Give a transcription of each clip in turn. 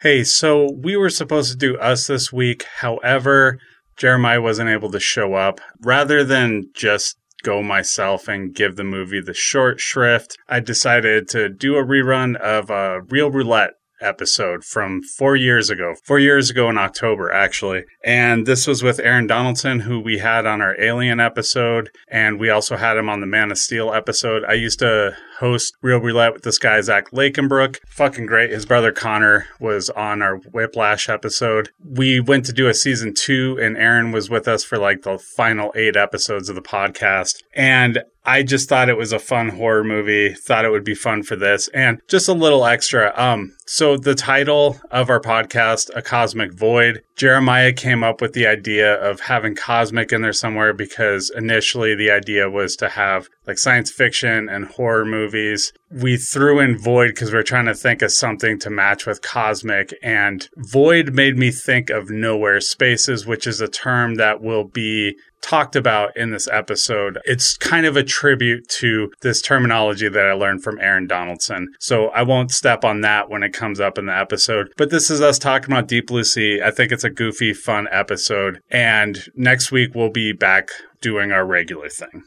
Hey, so we were supposed to do us this week. However, Jeremiah wasn't able to show up. Rather than just go myself and give the movie the short shrift, I decided to do a rerun of a Reel Roulette episode from four years ago, four years ago in October, actually. And this was with Aaron Donaldson, who we had on our Alien episode. And we also had him on the Man of Steel episode. I used to host Reel Roulette with this guy, Zach Lakenbrook. Fucking great. His brother Connor was on our Whiplash episode. We went to do a season two, and Aaron was with us for like the final eight episodes of the podcast. And I just thought it was a fun horror movie. Thought it would be fun for this, and just a little extra. Um, so the title of our podcast, "A Cosmic Void," Jeremiah came up with the idea of having cosmic in there somewhere because initially the idea was to have like science fiction and horror movies. We threw in void because we are trying to think of something to match with cosmic, and void made me think of nowhere spaces, which is a term that will be talked about in this episode. It's kind of a tribute to this terminology that I learned from Aaron Donaldson. So I won't step on that when it comes up in the episode. But this is us talking about Deep Blue Sea. I think it's a goofy, fun episode. And next week we'll be back doing our regular thing.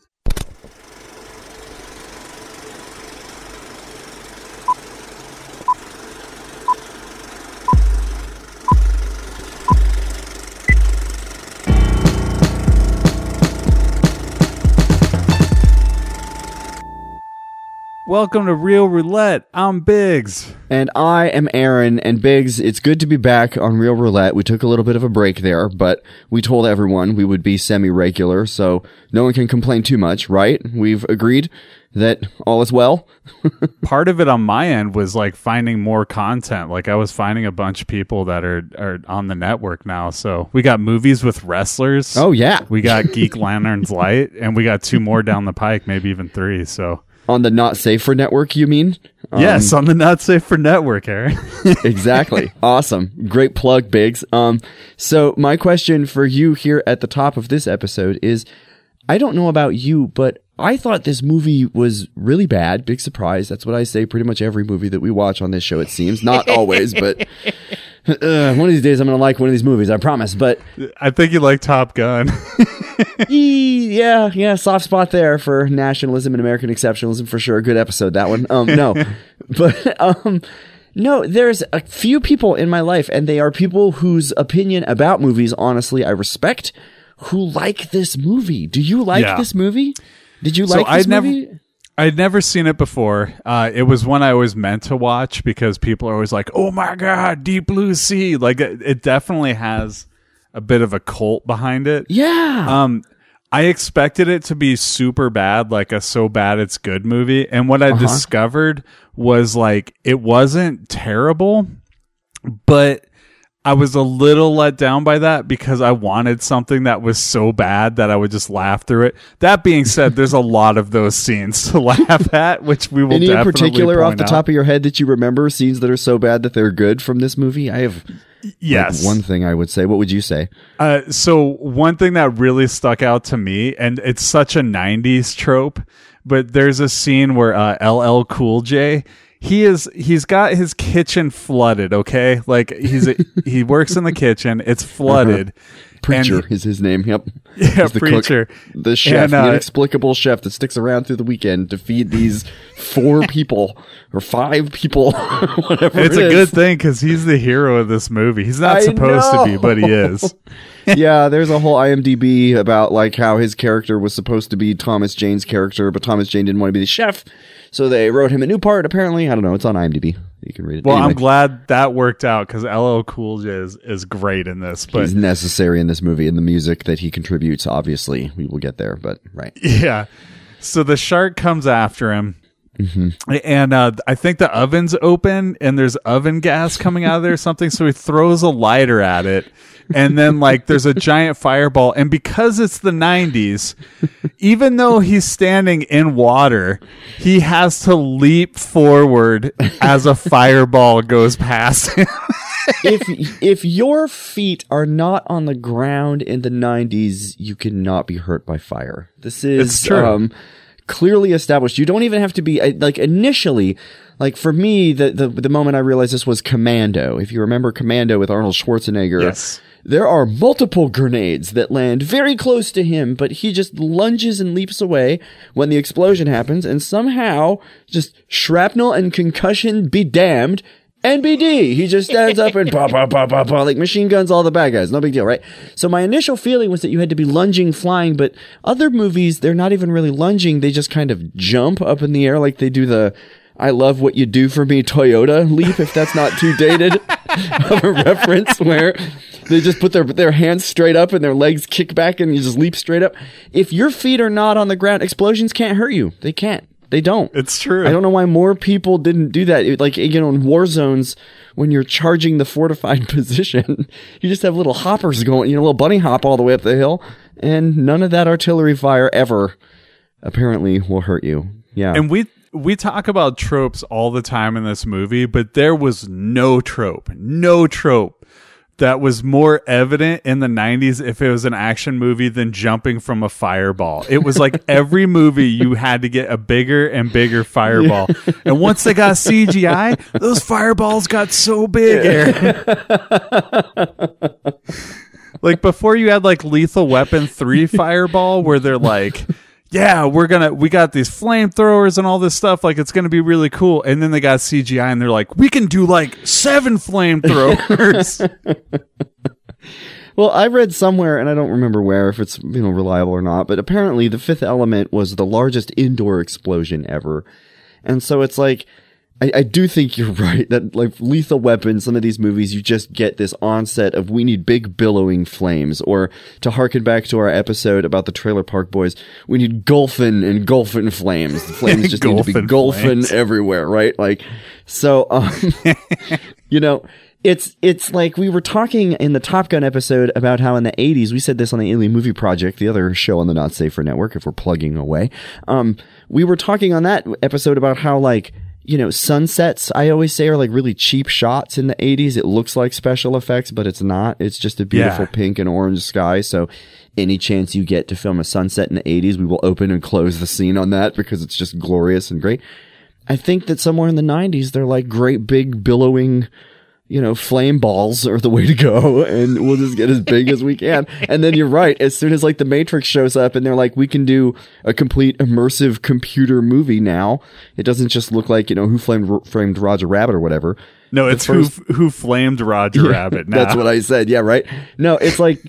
Welcome to Reel Roulette. I'm Biggs. And I am Aaron. And Biggs, it's good to be back on Reel Roulette. We took a little bit of a break there, but we told everyone we would be semi regular, so no one can complain too much, right? We've agreed that all is well. Part of it on my end was like finding more content. Like I was finding a bunch of people that are are on the network now. So we got movies with wrestlers. Oh yeah. We got Geek Lanterns Light and we got two more down the pike, maybe even three. So on the Not Safe for Network, you mean? Um, yes, on the Not Safe for Network, Aaron. exactly. Awesome. Great plug, Biggs. Um, so my question for you here at the top of this episode is, I don't know about you, but I thought this movie was really bad. Big surprise. That's what I say pretty much every movie that we watch on this show, it seems. Not always, but uh, one of these days I'm going to like one of these movies, I promise. But I think you like Top Gun. yeah, yeah, soft spot there for nationalism and American exceptionalism for sure. Good episode, that one. Um, no, but, um, no, there's a few people in my life, and they are people whose opinion about movies, honestly, I respect, who like this movie. Do you like yeah. this movie? Did you like so I'd movie? Never, I'd never seen it before. Uh, it was one I was meant to watch because people are always like, "Oh my god, Deep Blue Sea!" Like it, it definitely has a bit of a cult behind it. Yeah. Um, I expected it to be super bad, like a so bad it's good movie, and what I uh-huh. discovered was like it wasn't terrible, but I was a little let down by that because I wanted something that was so bad that I would just laugh through it. That being said, there's a lot of those scenes to laugh at, which we will. Any in particular off the out. top of your head that you remember scenes that are so bad that they're good from this movie? I have. Yes. Like one thing I would say. What would you say? Uh, so one thing that really stuck out to me, and it's such a '90s trope, but there's a scene where uh, LL Cool J he is he's got his kitchen flooded okay? Like he's a, he works in the kitchen. It's flooded. Uh-huh. preacher is his name yep. Yeah the preacher. Cook, the chef and, uh, the inexplicable chef that sticks around through the weekend to feed these four people or five people whatever it's it a good thing because he's the hero of this movie. He's not I supposed know. to be but he is. Yeah, there's a whole IMDb about like how his character was supposed to be Thomas Jane's character, but Thomas Jane didn't want to be the chef, so they wrote him a new part. Apparently, I don't know. It's on IMDb. You can read it. Well, anyway. I'm glad that worked out because LL Cool J is, is great in this. But he's necessary in this movie, and the music that he contributes. Obviously, we will get there, but right. Yeah. So the shark comes after him. Mm-hmm. And uh, I think the oven's open and there's oven gas coming out of there or something. So he throws a lighter at it and then like there's a giant fireball and because it's the 90s even though he's standing in water he has to leap forward as a fireball goes past him if if your feet are not on the ground in the 90s you cannot be hurt by fire this is um clearly established. You don't even have to be like initially. Like for me, the, the the moment I realized this was Commando. If you remember Commando with Arnold Schwarzenegger, Yes. there are multiple grenades that land very close to him, but he just lunges and leaps away when the explosion happens, and somehow just shrapnel and concussion be damned. NBD. He just stands up and pa pa pa pa pa like machine guns all the bad guys. No big deal, right? So my initial feeling was that you had to be lunging, flying, but other movies they're not even really lunging. They just kind of jump up in the air like they do the "I love what you do for me" Toyota leap. If that's not too dated of a reference, where they just put their their hands straight up and their legs kick back and you just leap straight up. If your feet are not on the ground, explosions can't hurt you. They can't. They don't. It's true. I don't know why more people didn't do that. It- like you know, in war zones, when you're charging the fortified position, you just have little hoppers going, you know, little bunny hop all the way up the hill, and none of that artillery fire ever apparently will hurt you. Yeah, And we we talk about tropes all the time in this movie, but there was no trope, no trope that was more evident in the 90s if it was an action movie than jumping from a fireball. It was like every movie you had to get a bigger and bigger fireball. And once they got CGI, those fireballs got so big. Aaron. like before you had like Lethal Weapon 3 Fireball where they're like yeah, we're gonna we got these flamethrowers and all this stuff. Like it's gonna be really cool. And then they got CGI and they're like, we can do like seven flamethrowers. Well, I read somewhere, and I don't remember where, if it's you know reliable or not, but apparently the Fifth Element was the largest indoor explosion ever, and so it's like. I, I do think you're right that like lethal weapon, some of these movies, you just get this onset of we need big billowing flames, or to harken back to our episode about the Trailer Park Boys, we need golfing and golfing flames. The flames just need to be Golfing golfing everywhere, right? Like, so, um, you know, it's it's like we were talking in the Top Gun episode about how in the 80s we said this on the Alien Movie Project, the other show on the Not Safer Network if we're plugging away. Um we were talking on that episode about how like you know, sunsets, I always say, are like really cheap shots in the 80s. It looks like special effects, but it's not. It's just a beautiful Yeah. pink and orange sky. So, any chance you get to film a sunset in the 80s, we will open and close the scene on that because it's just glorious and great. I think that somewhere in the 90s, they're like great big billowing, you know, flame balls are the way to go. And we'll just get as big as we can. And then you're right. As soon as like the Matrix shows up and they're like, we can do a complete immersive computer movie now. It doesn't just look like, you know, who framed, framed Roger Rabbit or whatever. no, it's first- who who flamed Roger Rabbit. Now. That's what I said. Yeah, right. No, it's like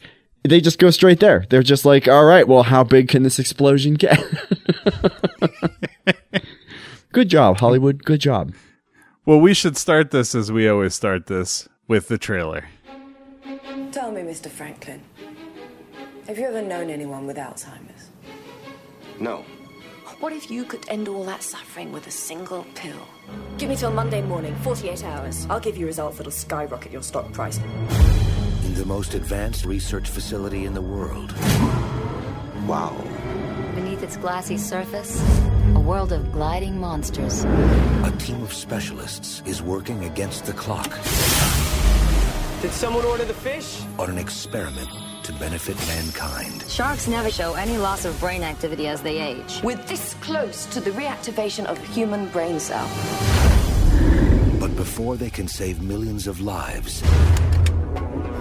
they just go straight there. They're just like, all right, well, how big can this explosion get? Good job, Hollywood. Good job. Well, we should start this as we always start this with the trailer. Tell me, Mr. Franklin, have you ever known anyone with Alzheimer's? No. What if you could end all that suffering with a single pill? Give me till Monday morning, 48 hours. I'll give you results that'll skyrocket your stock price. In the most advanced research facility in the world. Wow. Beneath its glassy surface, a world of gliding monsters. A team of specialists is working against the clock Did someone order the fish? on an experiment to benefit mankind. Sharks never show any loss of brain activity as they age. We're this close to the reactivation of a human brain cell. But before they can save millions of lives,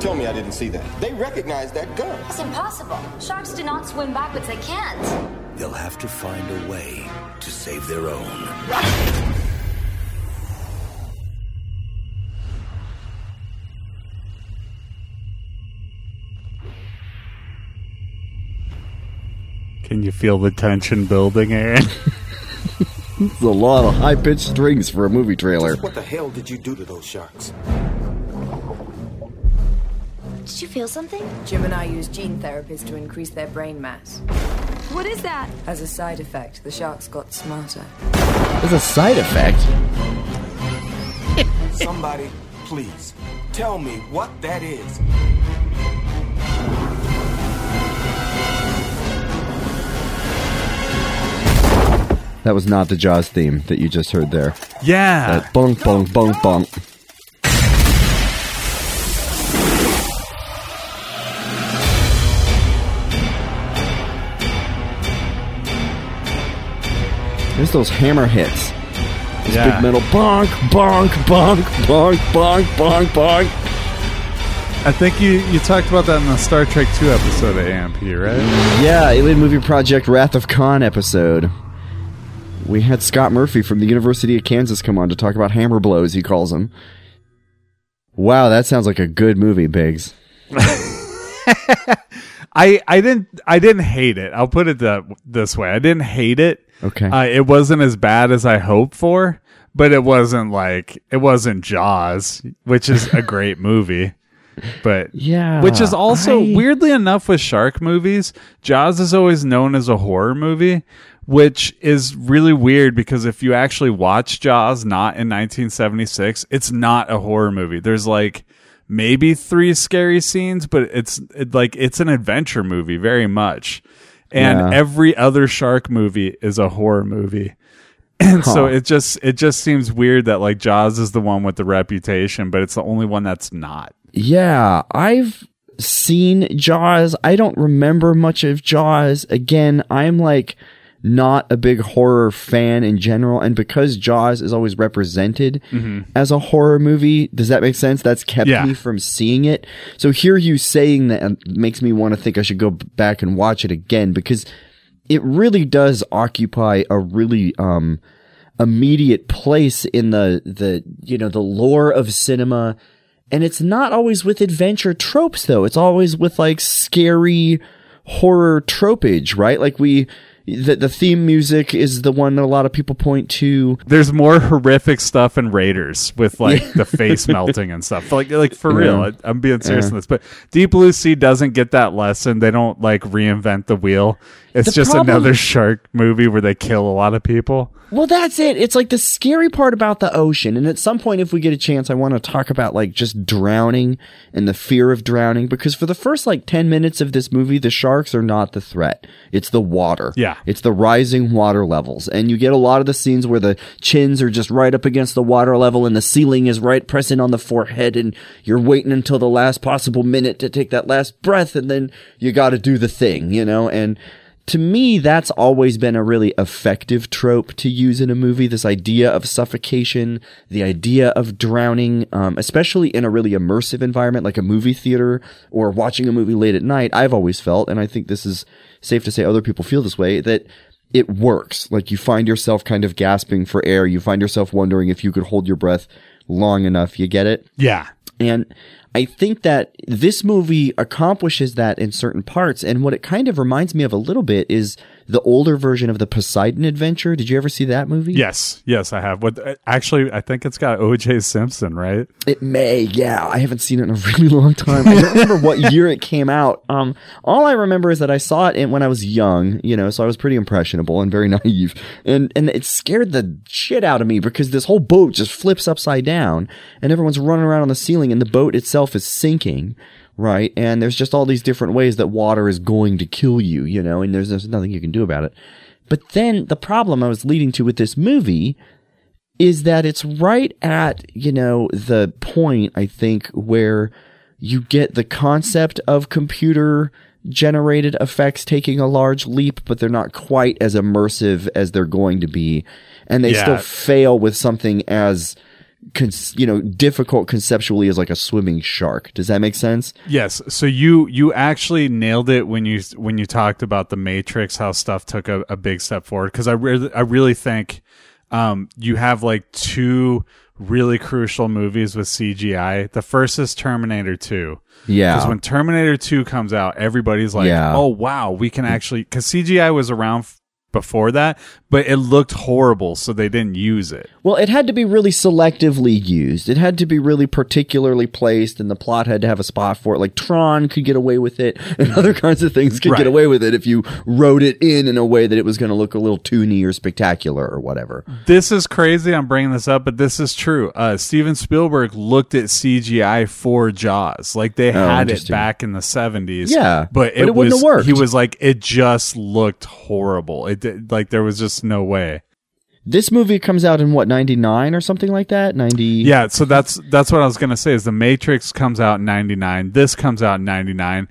Tell me I didn't see that. They recognize that gun. It's impossible. Sharks do not swim backwards. They can't. they'll have to find a way to save their own. Can you feel the tension building, Aaron? It's a lot of high pitched strings for a movie trailer. What the hell did you do to those sharks? Did you feel something? Jim and I use gene therapies to increase their brain mass. What is that? As a side effect, the sharks got smarter. There's a side effect. Somebody, please, tell me what that is. That was not the Jaws theme that you just heard there. Yeah. That bonk, bonk, bonk, bonk. There's those hammer hits. This Yeah. big metal bonk, bonk, bonk, bonk, bonk, bonk, bonk. I think you, you talked about that in the Star Trek 2 episode of AMP, right? Yeah, Alien Movie Project Wrath of Khan episode. We had Scott Murphy from the University of Kansas come on to talk about hammer blows, he calls them. Wow, that sounds like a good movie, Biggs. I, I didn't I didn't hate it. I'll put it that, this way. I didn't hate it. Okay. Uh, it wasn't as bad as I hoped for, but it wasn't like it wasn't Jaws, which is a great movie. But Yeah, which is also I- weirdly enough with shark movies, Jaws is always known as a horror movie, which is really weird because if you actually watch Jaws not in 1976, it's not a horror movie. There's like maybe three scary scenes, but it's it, like it's an adventure movie very much. And Yeah. every other shark movie is a horror movie. And so it just it just seems weird that like Jaws is the one with the reputation, but it's the only one that's not. Yeah, I've seen Jaws. I don't remember much of Jaws. Again, I'm like not a big horror fan in general, and because Jaws is always represented as a horror movie, does that make sense? That's kept Yeah. me from seeing it. So hear you saying that um, makes me want to think I should go back and watch it again because it really does occupy a really um immediate place in the the you know the lore of cinema and it's not always with adventure tropes though it's always with like scary horror tropage right like we the, the theme music is the one that a lot of people point to there's more horrific stuff in Raiders with like the face melting and stuff. Like like for real, I, I'm being serious Yeah. in this. But Deep Blue Sea doesn't get that lesson. They don't like reinvent the wheel. It's The just problem- another shark movie where they kill a lot of people. Well, that's it. It's like the scary part about the ocean. And at some point, if we get a chance, I want to talk about like just drowning and the fear of drowning because for the first like 10 minutes of this movie, the sharks are not the threat. It's the water. Yeah. It's the rising water levels. And you get a lot of the scenes where the chins are just right up against the water level and the ceiling is right pressing on the forehead and you're waiting until the last possible minute to take that last breath and then you got to do the thing, you know? And to me, that's always been a really effective trope to use in a movie. This idea of suffocation, the idea of drowning, um, especially in a really immersive environment like a movie theater or watching a movie late at night. I've always felt, and I think this is safe to say other people feel this way, that it works. Like you find yourself kind of gasping for air. You find yourself wondering if you could hold your breath long enough. You get it? Yeah. And I think that this movie accomplishes that in certain parts. And what it kind of reminds me of a little bit is the older version of the Poseidon Adventure. Did you ever see that movie? Yes. Yes, I have. What actually I think it's got O.J. Simpson, right? It may, yeah. I haven't seen it in a really long time. I don't remember what year it came out. Um, all I remember is that I saw it in, when I was young, you know, so I was pretty impressionable and very naive. And, and it scared the shit out of me because this whole boat just flips upside down and everyone's running around on the ceiling and the boat itself is sinking. Right. And there's just all these different ways that water is going to kill you, you know, and there's, there's nothing you can do about it. But then the problem I was leading to with this movie is that it's right at, you know, the point, I think, where you get the concept of computer generated effects taking a large leap, but they're not quite as immersive as they're going to be. And they Yeah. still fail with something as, cons- you know, difficult conceptually as like a swimming shark. Does that make sense? Yes. So you you actually nailed it when you when you talked about the Matrix, how stuff took a, a big step forward. Because I really I really think um, you have like two really crucial movies with CGI. The first is Terminator Two. Yeah. Because when Terminator Two comes out, everybody's like, Yeah. "Oh wow, we can actually." Because CGI was around f- before that, but it looked horrible, so they didn't use it. Well, it had to be really selectively used. It had to be really particularly placed, and the plot had to have a spot for it. Like Tron could get away with it, and other kinds of things could Right. get away with it if you wrote it in in a way that it was going to look a little toony or spectacular or whatever. This is crazy. I'm bringing this up, but this is true. Uh, Steven Spielberg looked at CGI for Jaws. Like they had it Oh, back in the 70s. Yeah, but it, but it wouldn't was, have worked. He was like, it just looked horrible. It did, like there was just no way. This movie comes out in what ninety nine or something like that. Ninety. Yeah, so that's that's what I was gonna say. Is the Matrix comes out in '99. This comes out in '99.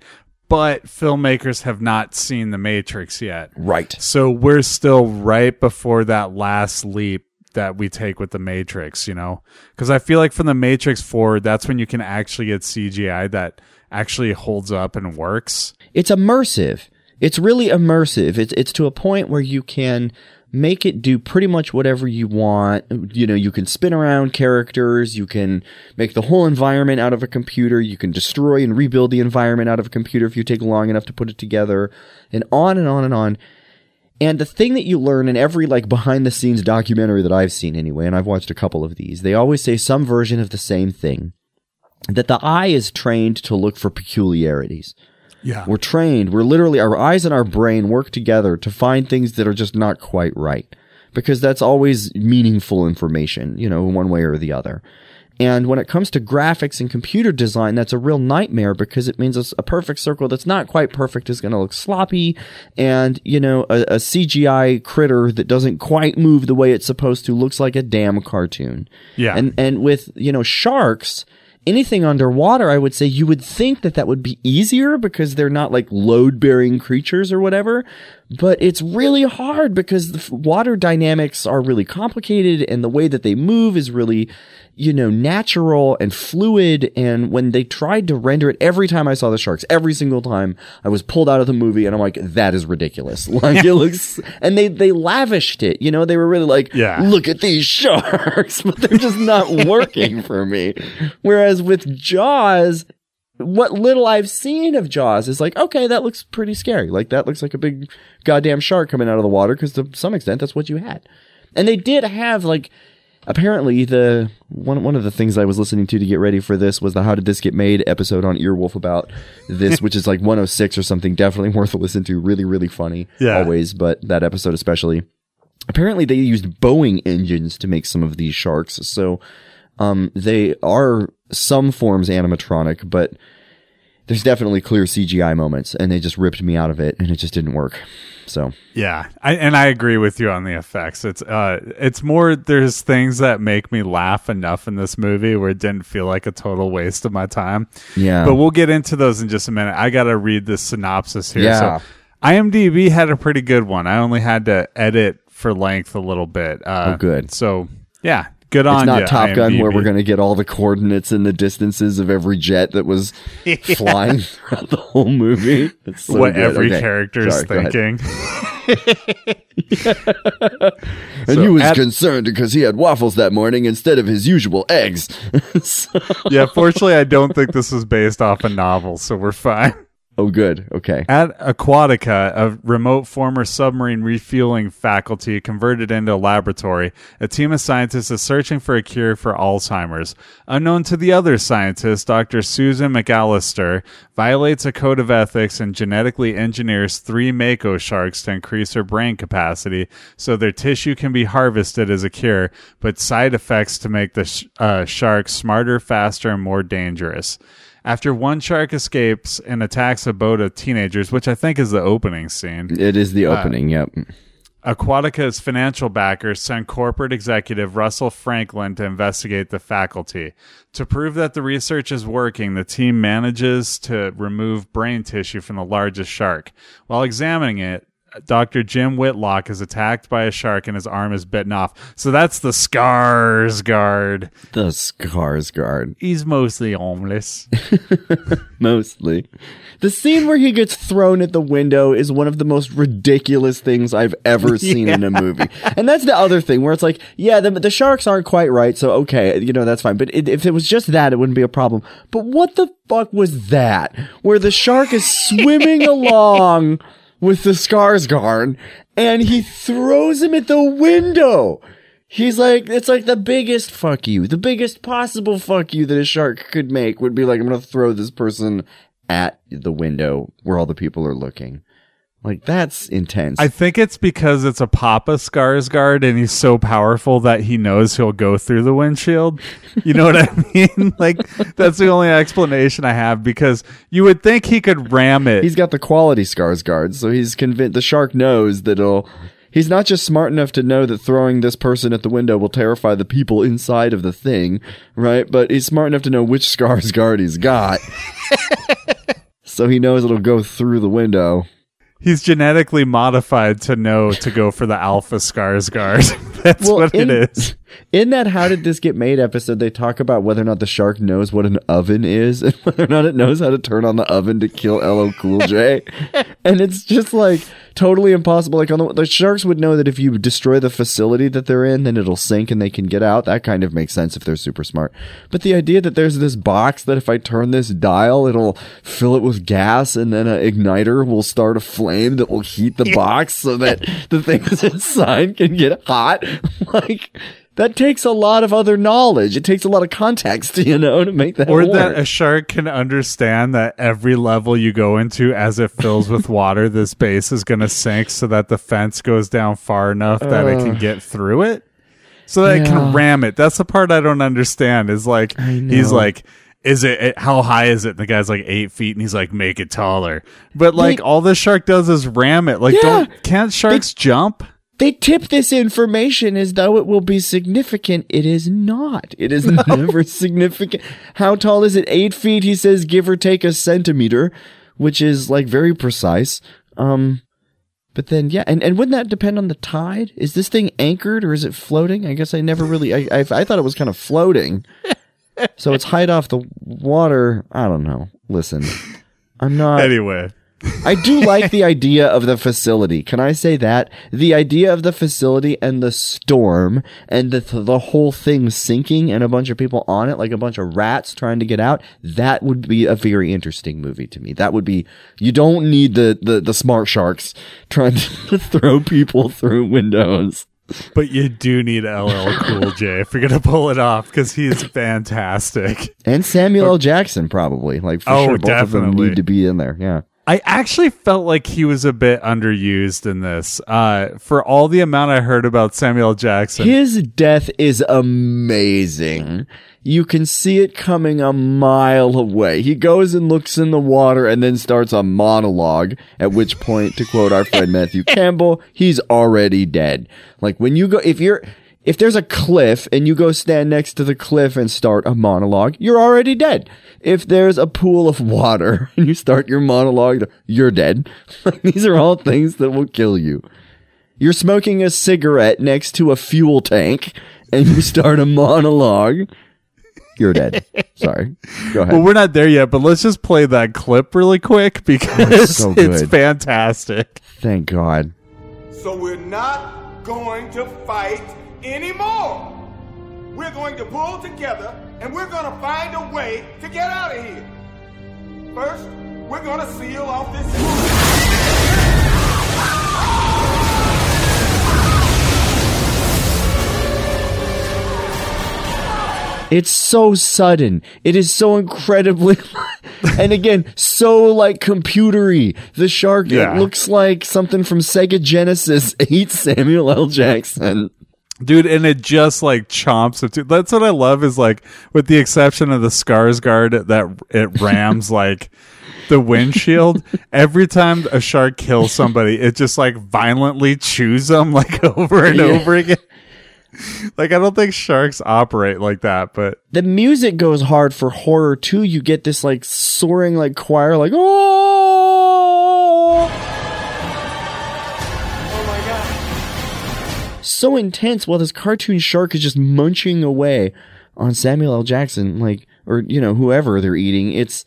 but filmmakers have not seen The Matrix yet. Right. So we're still right before that last leap that we take with The Matrix, you know? Because I feel like from The Matrix forward, that's when you can actually get CGI that actually holds up and works. It's immersive. It's really immersive. It's it's to a point where you can make it do pretty much whatever you want. You know, you can spin around characters, you can make the whole environment out of a computer, you can destroy and rebuild the environment out of a computer if you take long enough to put it together, and on and on and on. And the thing that you learn in every like behind the scenes documentary that I've seen anyway, and I've watched a couple of these, they always say some version of the same thing. That the eye is trained to look for peculiarities. Yeah. We're trained. We're literally, our eyes and our brain work together to find things that are just not quite right. Because that's always meaningful information, you know, in one way or the other. And when it comes to graphics and computer design, that's a real nightmare because it means a, a perfect circle that's not quite perfect is going to look sloppy. And, you know, a, a CGI critter that doesn't quite move the way it's supposed to looks like a damn cartoon. Yeah. And, and with, you know, sharks, anything underwater, I would say you would think that that would be easier because they're not like load bearing creatures or whatever. But it's really hard because the f- water dynamics are really complicated and the way that they move is really, you know, natural and fluid. And when they tried to render it, every time I saw the sharks, every single time I was pulled out of the movie and I'm like, that is ridiculous. Like it looks, and they, they lavished it, you know, they were really like, Yeah. look at these sharks, but they're just not working for me. Whereas with Jaws, what little I've seen of Jaws is like, okay, that looks pretty scary. Like that looks like a big goddamn shark coming out of the water because to some extent that's what you had. And they did have like apparently the one one of the things I was listening to to get ready for this was the How Did This Get Made episode on Earwolf about this, which is like 106 or something. Definitely worth a listen to. Really, really funny. Yeah. Always, but that episode especially. Apparently they used Boeing engines to make some of these sharks. So um they are some forms animatronic, but there's definitely clear CGI moments and they just ripped me out of it and it just didn't work. So Yeah, I, and I agree with you on the effects. It's uh, it's more there's things that make me laugh enough in this movie where it didn't feel like a total waste of my time. Yeah. but we'll get into those in just a minute. I got to read the synopsis here. Yeah. So, IMDb had a pretty good one. I only had to edit for length a little bit. Uh, Oh, good. So yeah, good on it's not ya, Top Gun where we're going to get all the coordinates and the distances of every jet that was flying throughout the whole movie. It's so what good. every Okay. character is Sorry, go ahead. thinking. And So he was at- concerned because he had waffles that morning instead of his usual eggs. So- yeah, fortunately, I don't think this is based off a novel, so we're fine. Oh, good. Okay. At Aquatica, a remote former submarine refueling faculty converted into a laboratory, a team of scientists is searching for a cure for Alzheimer's. Unknown to the other scientists, Dr. Susan McAllister violates a code of ethics and genetically engineers three mako sharks to increase their brain capacity so their tissue can be harvested as a cure, but side effects to make the sh- uh, sharks smarter, faster, and more dangerous. After one shark escapes and attacks a boat of teenagers, which I think is the opening scene, It is the uh, opening. yep. Aquatica's financial backers sent corporate executive Russell Franklin to investigate the faculty. To prove that the research is working, the team manages to remove brain tissue from the largest shark. While examining it, Dr. Jim Whitlock is attacked by a shark and his arm is bitten off. So that's the Skarsgård. The Skarsgård. He's mostly homeless. Mostly. The scene where he gets thrown at the window is one of the most ridiculous things I've ever seen in a movie. And that's the other thing where it's like, yeah, the, the sharks aren't quite right, so okay, you know, that's fine. But it, if it was just that, it wouldn't be a problem. But what the fuck was that? Where the shark is swimming along with the Skarsgård and he throws him at the window. He's like, it's like the biggest fuck you, the biggest possible fuck you that a shark could make would be like, I'm gonna throw this person at the window where all the people are looking. Like, that's intense. I think it's because it's a Papa Skarsgård and he's so powerful that he knows he'll go through the windshield. You know what I mean? Like that's the only explanation I have because you would think he could ram it. he's got the quality Skarsgård, so he's convinced, the shark knows that it'll, he's not just smart enough to know that throwing this person at the window will terrify the people inside of the thing, right? But he's smart enough to know which Skarsgård he's got. so he knows it'll go through the window. He's genetically modified to know to go for the Alpha Skarsgård. That's Well, what in- it is. In that How Did This Get Made episode, they talk about whether or not the shark knows what an oven is and whether or not it knows how to turn on the oven to kill LL Cool J. and it's just like totally impossible. Like, on the, the sharks would know that if you destroy the facility that they're in, then it'll sink and they can get out. That kind of makes sense if they're super smart. But the idea that there's this box that if I turn this dial, it'll fill it with gas and then an igniter will start a flame that will heat the box so that the things inside can get hot. Like, that takes a lot of other knowledge. It takes a lot of context, you know, to make that Or work. that a shark can understand that every level you go into as it fills with water, this base is going to sink so that the fence goes down far enough that it can get through it. So that it can ram it. That's the part I don't understand is like, he's like, is it, it, how high is it? And the guy's like eight feet and he's like, make it taller. But like They- all this shark does is ram it. Like, Yeah. don't, can't sharks jump? They tip this information as though it will be significant. It is not. It is never significant. How tall is it? Eight feet, he says, give or take a centimeter, which is like very precise. Um, but then, yeah, and, and wouldn't that depend on the tide? Is this thing anchored or is it floating? I guess I never really, I, I, I thought it was kind of floating. so it's height off the water. I don't know. Listen, I'm not. Anyway. I do like the idea of the facility. Can I say that? The idea of the facility and the storm and the, the whole thing sinking and a bunch of people on it, like a bunch of rats trying to get out. That would be a very interesting movie to me. That would be, you don't need the, the, the smart sharks trying to throw people through windows. But you do need LL Cool J if you're going to pull it off because he's fantastic. And Samuel L. Jackson probably. Like for Oh, sure, both of them need to be in there. Yeah. I actually felt like he was a bit underused in this. Uh, for all the amount I heard about Samuel Jackson, His death is amazing. You can see it coming a mile away. He goes and looks in the water and then starts a monologue, at which point, to quote our friend Matthew Campbell, he's already dead. Like when you go, if you're, if there's a cliff and you go stand next to the cliff and start a monologue, you're already dead. If there's a pool of water and you start your monologue, you're dead. These are all things that will kill you. You're smoking a cigarette next to a fuel tank and you start a monologue. You're dead. Sorry. Go ahead. well, we're not there yet, but let's just play that clip really quick because so it's fantastic. Thank God. So we're not going to fight anymore. We're going to pull together and we're going to find a way to get out of here. First, we're going to seal off this. It's so sudden. It is so incredibly, and again, so like computery. The shark, Yeah. it looks like something from Sega Genesis eats Samuel L. Jackson. Dude, and it just like chomps it. too. That's what I love is like, with the exception of the Skarsgård that it rams like the windshield. Every time a shark kills somebody, it just like violently chews them like over and Yeah. over again. Like I don't think sharks operate like that, but The music goes hard for horror too. You get this like soaring like choir, like oh. So intense while this cartoon shark is just munching away on Samuel L. Jackson, like, or, you know, whoever they're eating. It's,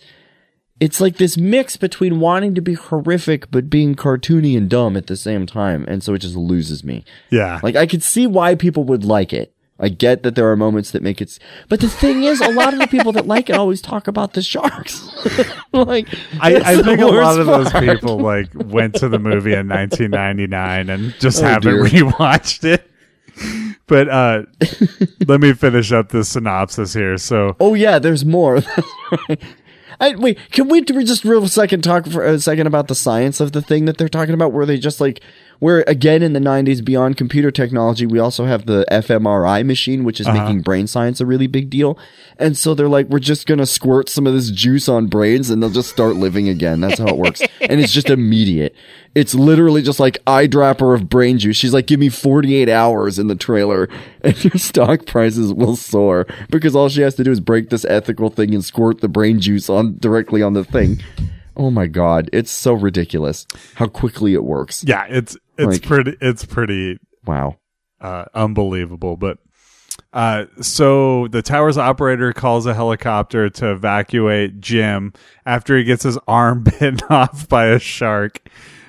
it's like this mix between wanting to be horrific but being cartoony and dumb at the same time. And so it just loses me. yeah. Like, I could see why people would like it. I get that there are moments that make it, but the thing is, a lot of the people that like it always talk about the sharks. like, I, I think a lot of those people like went to the movie in 1999 and just Oh, haven't dear. rewatched it. But uh let me finish up the synopsis here. So Oh yeah, there's more. I, wait, can we just real second talk for a second about the science of the thing that they're talking about? Where they just like, where again in the '90s, beyond computer technology, we also have the fMRI machine, which is uh-huh. making brain science a really big deal. And so they're like, we're just gonna squirt some of this juice on brains, and they'll just start living again. That's how it works, and it's just immediate. It's literally just like eyedropper of brain juice. She's like, give me 48 hours in the trailer and your stock prices will soar because all she has to do is break this ethical thing and squirt the brain juice on directly on the thing. Oh my god, it's so ridiculous how quickly it works. Yeah, it's it's Like- pretty it's pretty Wow. uh, unbelievable. But uh, so the tower's operator calls a helicopter to evacuate Jim after he gets his arm bitten off by a shark.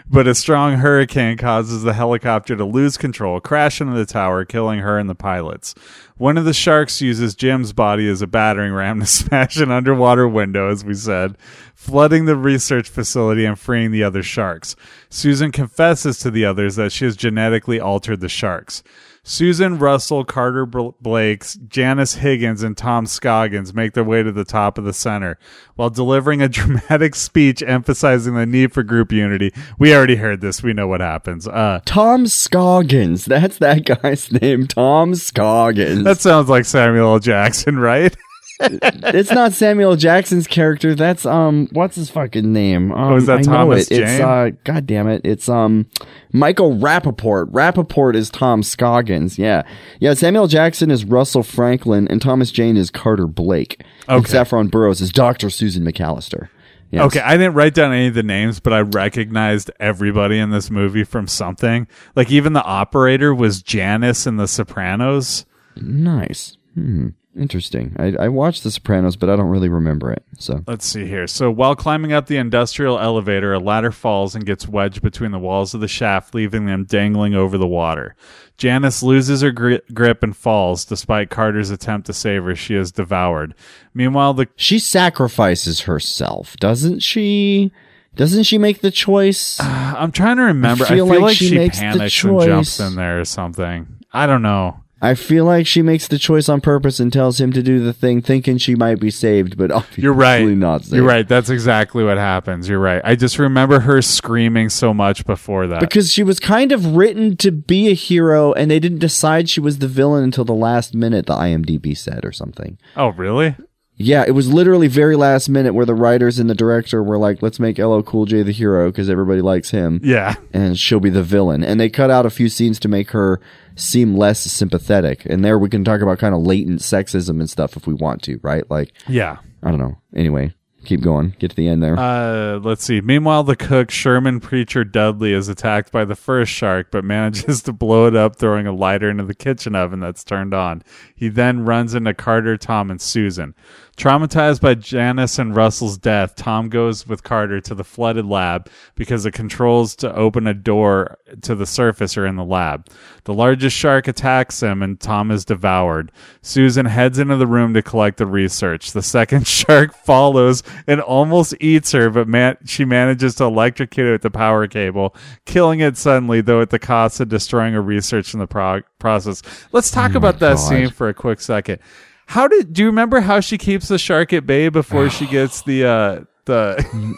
But a strong hurricane causes the helicopter to lose control, crash into the tower, killing her and the pilots. One of the sharks uses Jim's body as a battering ram to smash an underwater window, as we said, flooding the research facility and freeing the other sharks. Susan confesses to the others that she has genetically altered the sharks. Susan Russell, Carter Blakes, Janice Higgins, and Tom Scoggins make their way to the top of the center while delivering a dramatic speech emphasizing the need for group unity. We already heard this. We know what happens. Uh, Tom Scoggins. That's that guy's name. Tom Scoggins. That sounds like Samuel L. Jackson, right? it's not Samuel Jackson's character. That's um, what's his fucking name? Um, Oh, is that I know Thomas it. It's Jane? uh, god damn it, it's um, Michael Rapaport. Rapaport is Tom Scoggins. Yeah, yeah. Samuel Jackson is Russell Franklin, and Thomas Jane is Carter Blake. And Okay. Saffron Burrows is Doctor Susan McAllister. Yes. Okay, I didn't write down any of the names, but I recognized everybody in this movie from something. Like even the operator was Janice in The Sopranos. Nice. Hmm. Interesting. I, I watched The Sopranos, but I don't really remember it. So Let's see here. So while climbing up the industrial elevator, a ladder falls and gets wedged between the walls of the shaft, leaving them dangling over the water. Janice loses her gri- grip and falls, despite Carter's attempt to save her. She is devoured. Meanwhile, the she sacrifices herself, doesn't she? Doesn't she make the choice? I'm trying to remember. I feel feel, like like, she she, panics and jumps in there or something. I don't know. I feel like she makes the choice on purpose and tells him to do the thing, thinking she might be saved, but obviously You're right. not saved. You're right. That's exactly what happens. You're right. I just remember her screaming so much before that. Because she was kind of written to be a hero, and they didn't decide she was the villain until the last minute. The IMDb said or something. oh, really? Yeah, it was literally very last minute where the writers and the director were like, "Let's make LL Cool J the hero because everybody likes him." Yeah. and she'll be the villain. And they cut out a few scenes to make her seem less sympathetic. And there we can talk about kind of latent sexism and stuff if we want to, right? Like, Yeah. I don't know. Anyway, keep going. Get to the end there. Uh, let's see. Meanwhile, the cook, Sherman Preacher Dudley, is attacked by the first shark, but manages to blow it up, throwing a lighter into the kitchen oven that's turned on. He then runs into Carter, Tom, and Susan. Traumatized by Janice and Russell's death, Tom goes with Carter to the flooded lab because the controls to open a door to the surface are in the lab. The largest shark attacks him and Tom is devoured. Susan heads into the room to collect the research. The second shark follows and almost eats her, but man- she manages to electrocute it with the power cable, killing it suddenly, though at the cost of destroying her research in the pro- process. Let's talk oh about that God. scene for a quick second. How did do you remember how she keeps the shark at bay before she gets the uh the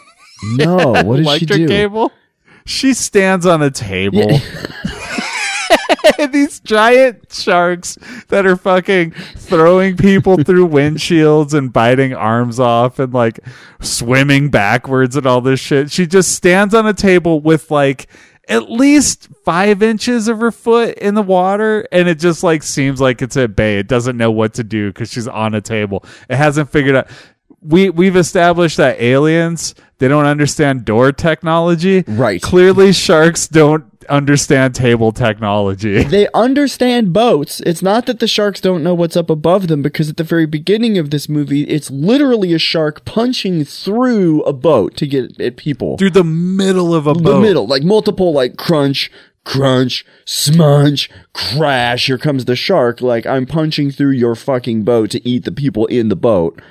no, what did she electric do? cable? She stands on a table. These giant sharks that are fucking throwing people through windshields and biting arms off and like swimming backwards and all this shit. She just stands on a table with like at least five inches of her foot in the water and it just like seems like it's at bay. It doesn't know what to do because she's on a table. It hasn't figured out we we've established that aliens they don't understand door technology. Right. Clearly sharks don't understand table technology. They understand boats. It's not that the sharks don't know what's up above them because at the very beginning of this movie, it's literally a shark punching through a boat to get at people. Through the middle of a the boat. The middle, like multiple, like crunch, crunch, smunch, crash. Here comes the shark. Like I'm punching through your fucking boat to eat the people in the boat.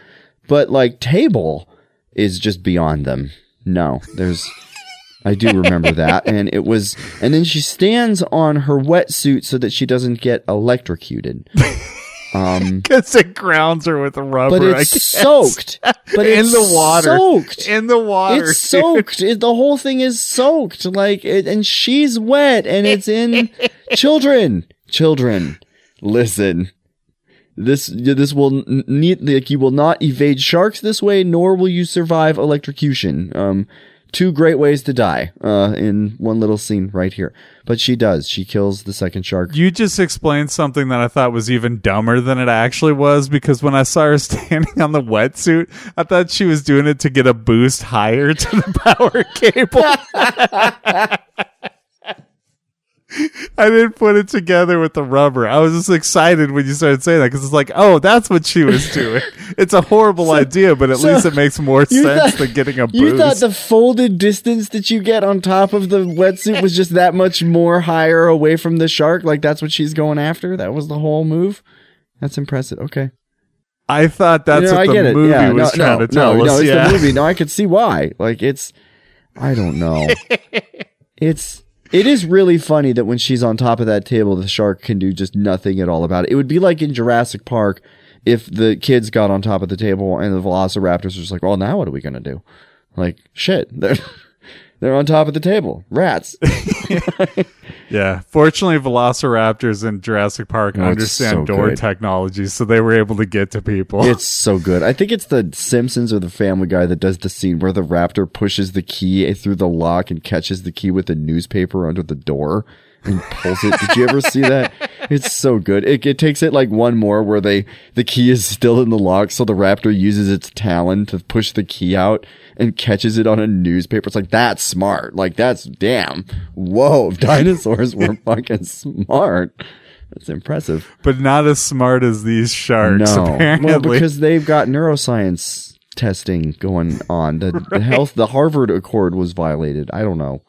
But like table is just beyond them. No, there's. I do remember that, and it was, and then she stands on her wetsuit so that she doesn't get electrocuted. Um, Because it grounds her with rubber. but it's soaked. But in it's the water. Soaked In the water. it's soaked. It, the whole thing is soaked. Like, it, and she's wet, and it's in children. Children, listen. This this will need like you will not evade sharks this way, nor will you survive electrocution. Um, two great ways to die uh, in one little scene right here. But she does. She kills the second shark. You just explained something that I thought was even dumber than it actually was because when I saw her standing on the wetsuit, I thought she was doing it to get a boost higher to the power cable. I didn't put it together with the rubber. I was just excited when you started saying that because it's like, oh, that's what she was doing. it's a horrible idea, but at so least it makes more sense thought- than getting a boost. You thought the folded distance that you get on top of the wetsuit was just that much more higher away from the shark? Like that's what she's going after? That was the whole move? That's impressive. Okay. I thought that's You know, what I the movie yeah, was no, trying no, to tell no, us. No, it's yeah. the movie. No, I could see why. Like it's, I don't know. it's it is really funny that when she's on top of that table, the shark can do just nothing at all about it. It would be like in Jurassic Park if the kids got on top of the table and the Velociraptors were just like, well, now what are we gonna do? Like shit, they're they're on top of the table, rats. Yeah. Fortunately, Velociraptors in Jurassic Park Oh, understand so door good. technology, so they were able to get to people. It's so good. I think it's the Simpsons or the Family Guy that does the scene where the raptor pushes the key through the lock and catches the key with a newspaper under the door and pulls it. Did you ever see that? It's so good. It, it takes it like one more where they the key is still in the lock, so the raptor uses its talon to push the key out and catches it on a newspaper. It's like that's smart. Like that's damn. Whoa, dinosaurs were fucking smart. That's impressive. but not as smart as these sharks, No, apparently. well, because they've got neuroscience testing going on. The, the health, the Harvard Accord was violated. I don't know.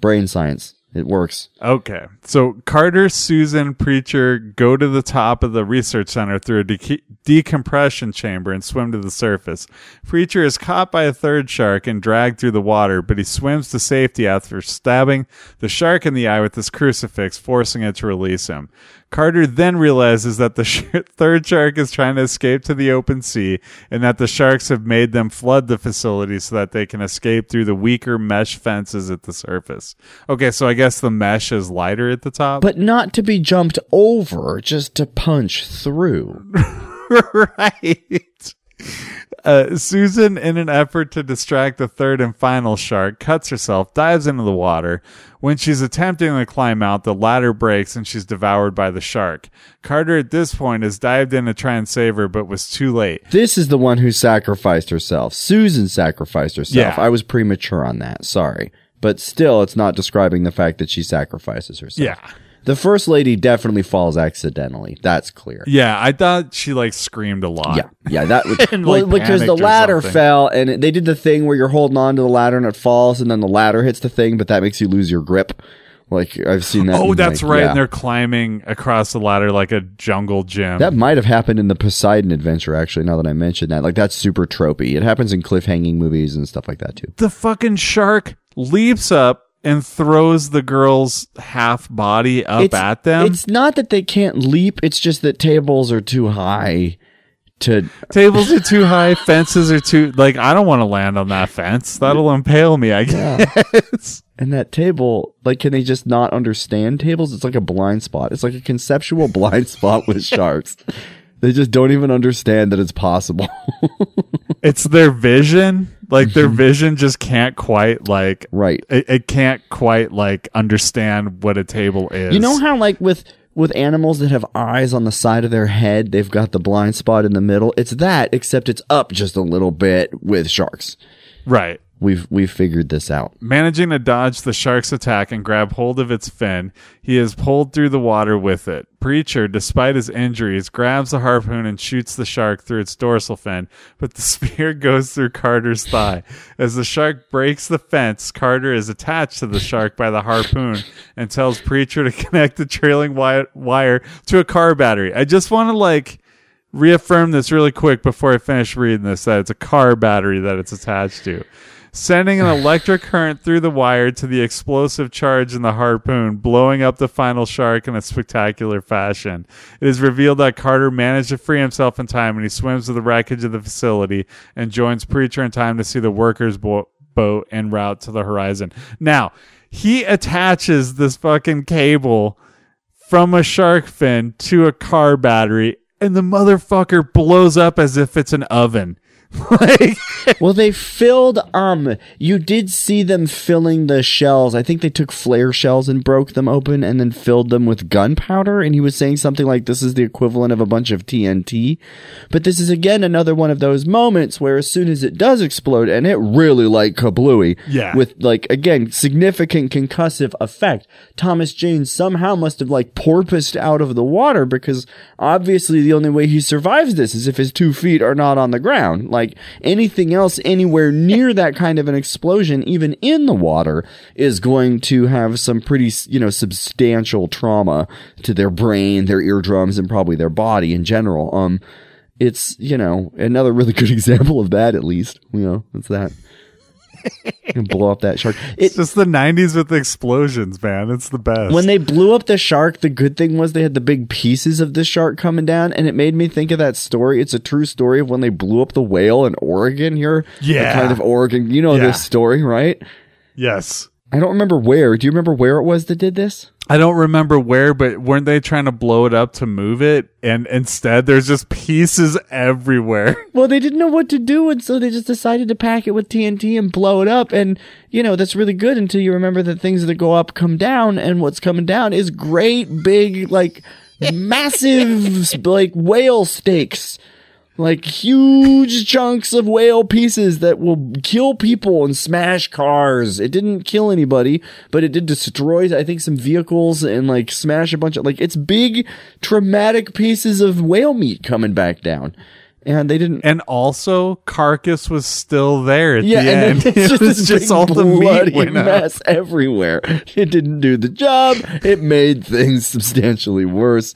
Brain science, it works. Okay. So Carter, Susan, Preacher go to the top of the research center through a de- decompression chamber and swim to the surface. Preacher is caught by a third shark and dragged through the water, but he swims to safety after stabbing the shark in the eye with his crucifix, forcing it to release him. Carter then realizes that the sh- third shark is trying to escape to the open sea and that the sharks have made them flood the facility so that they can escape through the weaker mesh fences at the surface. Okay, so I guess the mesh is lighter at the top. But not to be jumped over, just to punch through. right. Uh, Susan, in an effort to distract the third and final shark, cuts herself, dives into the water. When she's attempting to climb out, the ladder breaks and she's devoured by the shark. Carter, at this point, has dived in to try and save her, but was too late. This is the one who sacrificed herself. Susan sacrificed herself. Yeah. I was premature on that. Sorry. But still, it's not describing the fact that she sacrifices herself. Yeah. The first lady definitely falls accidentally. That's clear. Yeah, I thought she like screamed a lot. Yeah, yeah, that was And, well, like, because the ladder fell, and they did the thing where you're holding on to the ladder and it falls, and then the ladder hits the thing, but that makes you lose your grip. Like I've seen that. Oh, that's like, right. yeah. And they're climbing across the ladder like a jungle gym. That might have happened in the Poseidon adventure. Actually, now that I mentioned that, like that's super tropey. It happens in cliffhanging movies and stuff like that too. the fucking shark leaps up and throws the girl's half body up at them. It's not that they can't leap; it's just that tables are too high to. Tables are too high, fences are too like I don't want to land on that fence. That'll impale me, I guess. And that table, like, can they just not understand tables? It's like a blind spot. It's like a conceptual blind spot with sharks. They just don't even understand that it's possible. it's their vision. Like their vision just can't quite like Mm-hmm. right. it, it can't quite like understand what a table is. You know how like with with animals that have eyes on the side of their head, they've got the blind spot in the middle. It's that, except it's up just a little bit with sharks. right. We've we've figured this out. Managing to dodge the shark's attack and grab hold of its fin, he is pulled through the water with it. Preacher, despite his injuries, grabs the harpoon and shoots the shark through its dorsal fin, but the spear goes through Carter's thigh. As the shark breaks the fence, Carter is attached to the shark by the harpoon and tells Preacher to connect the trailing wi- wire to a car battery. I just want to like reaffirm this really quick before I finish reading this that it's a car battery that it's attached to. Sending an electric current through the wire to the explosive charge in the harpoon, blowing up the final shark in a spectacular fashion. It is revealed that Carter managed to free himself in time and he swims to the wreckage of the facility and joins Preacher in time to see the workers' bo- boat en route to the horizon. Now, he attaches this fucking cable from a shark fin to a car battery and the motherfucker blows up as if it's an oven. like, well, they filled. Um, you did see them filling the shells. I think they took flare shells and broke them open, and then filled them with gunpowder. And he was saying something like, "This is the equivalent of a bunch of TNT." But this is again another one of those moments where, as soon as it does explode, and it really like kablooey, Yeah. with like again significant concussive effect. Thomas Jane somehow must have like porpoised out of the water because obviously the only way he survives this is if his two feet are not on the ground. Like anything else anywhere near that kind of an explosion, even in the water, is going to have some pretty you know substantial trauma to their brain, their eardrums, and probably their body in general. Um. It's, you know, another really good example of that, at least. You know, it's that. And blow up that shark. It, it's just the 90s with explosions, man. It's the best. when they blew up the shark, the good thing was they had the big pieces of the shark coming down, and it made me think of that story. It's a true story of when they blew up the whale in Oregon here. Yeah. kind of Oregon. You know Yeah. this story, right? yes. I don't remember where. Do you remember where it was that did this? I don't remember where, but weren't they trying to blow it up to move it? And instead, there's just pieces everywhere. Well, they didn't know what to do, and so they just decided to pack it with TNT and blow it up. And, you know, that's really good until you remember that things that go up come down, and what's coming down is great, big, like, massive, like, whale steaks. Like huge chunks of whale pieces that will kill people and smash cars. It didn't kill anybody, but it did destroy, I think, some vehicles and like smash a bunch of, like, it's big, traumatic pieces of whale meat coming back down. And they didn't, And also, Carcass was still there at yeah, the and end. it's just, it was just all the meat bloody went mess everywhere. It didn't do the job. It made things substantially worse.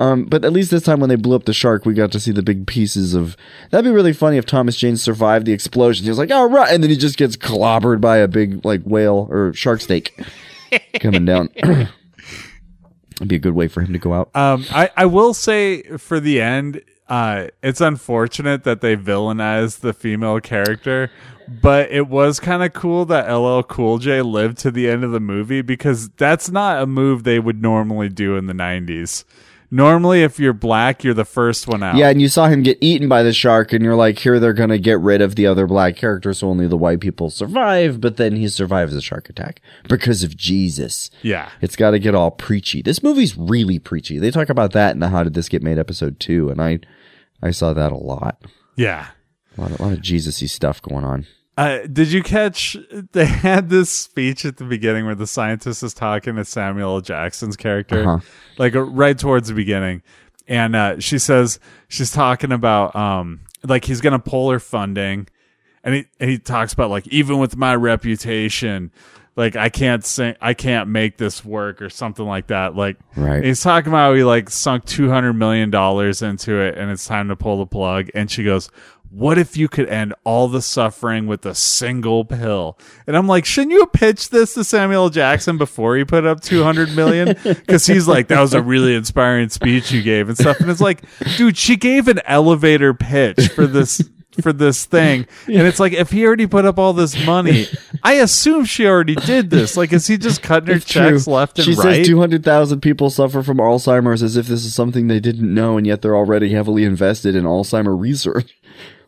Um, but at least this time when they blew up the shark, we got to see the big pieces of. That'd be really funny if Thomas Jane survived the explosion. He was like, "All right," and then he just gets clobbered by a big like whale or shark steak coming down. It'd be a good way for him to go out. Um, I, I will say for the end, uh, it's unfortunate that they villainized the female character, but it was kind of cool that LL Cool J lived to the end of the movie because that's not a move they would normally do in the 90s. Normally, if you're black, you're the first one out. Yeah, and you saw him get eaten by the shark, and you're like, here they're gonna get rid of the other black characters, so only the white people survive. But then he survives the shark attack because of Jesus. Yeah. It's got to get all preachy. This movie's really preachy. They talk about that in the How Did This Get Made episode two, and I, I saw that a lot. Yeah. A lot, a lot of Jesus-y stuff going on. Uh, did you catch? They had this speech at the beginning where the scientist is talking to Samuel L. Jackson's character, Uh-huh. like uh, right towards the beginning, and uh, she says she's talking about um like he's gonna pull her funding, and he and he talks about like even with my reputation, like I can't say I can't make this work or something like that. Like Right. he's talking about how he like sunk two hundred million dollars into it, and it's time to pull the plug. And she goes, "What if you could end all the suffering with a single pill?" And I'm like, "Shouldn't you have pitched this to Samuel Jackson before he put up two hundred million? Because he's like, that was a really inspiring speech you gave and stuff." And it's like, dude, she gave an elevator pitch for this. For this thing, and it's like if he already put up all this money, I assume she already did this. Like, is he just cutting her It's checks true. left and she right? says 200,000 people suffer from Alzheimer's as if this is something they didn't know, and yet they're already heavily invested in Alzheimer research.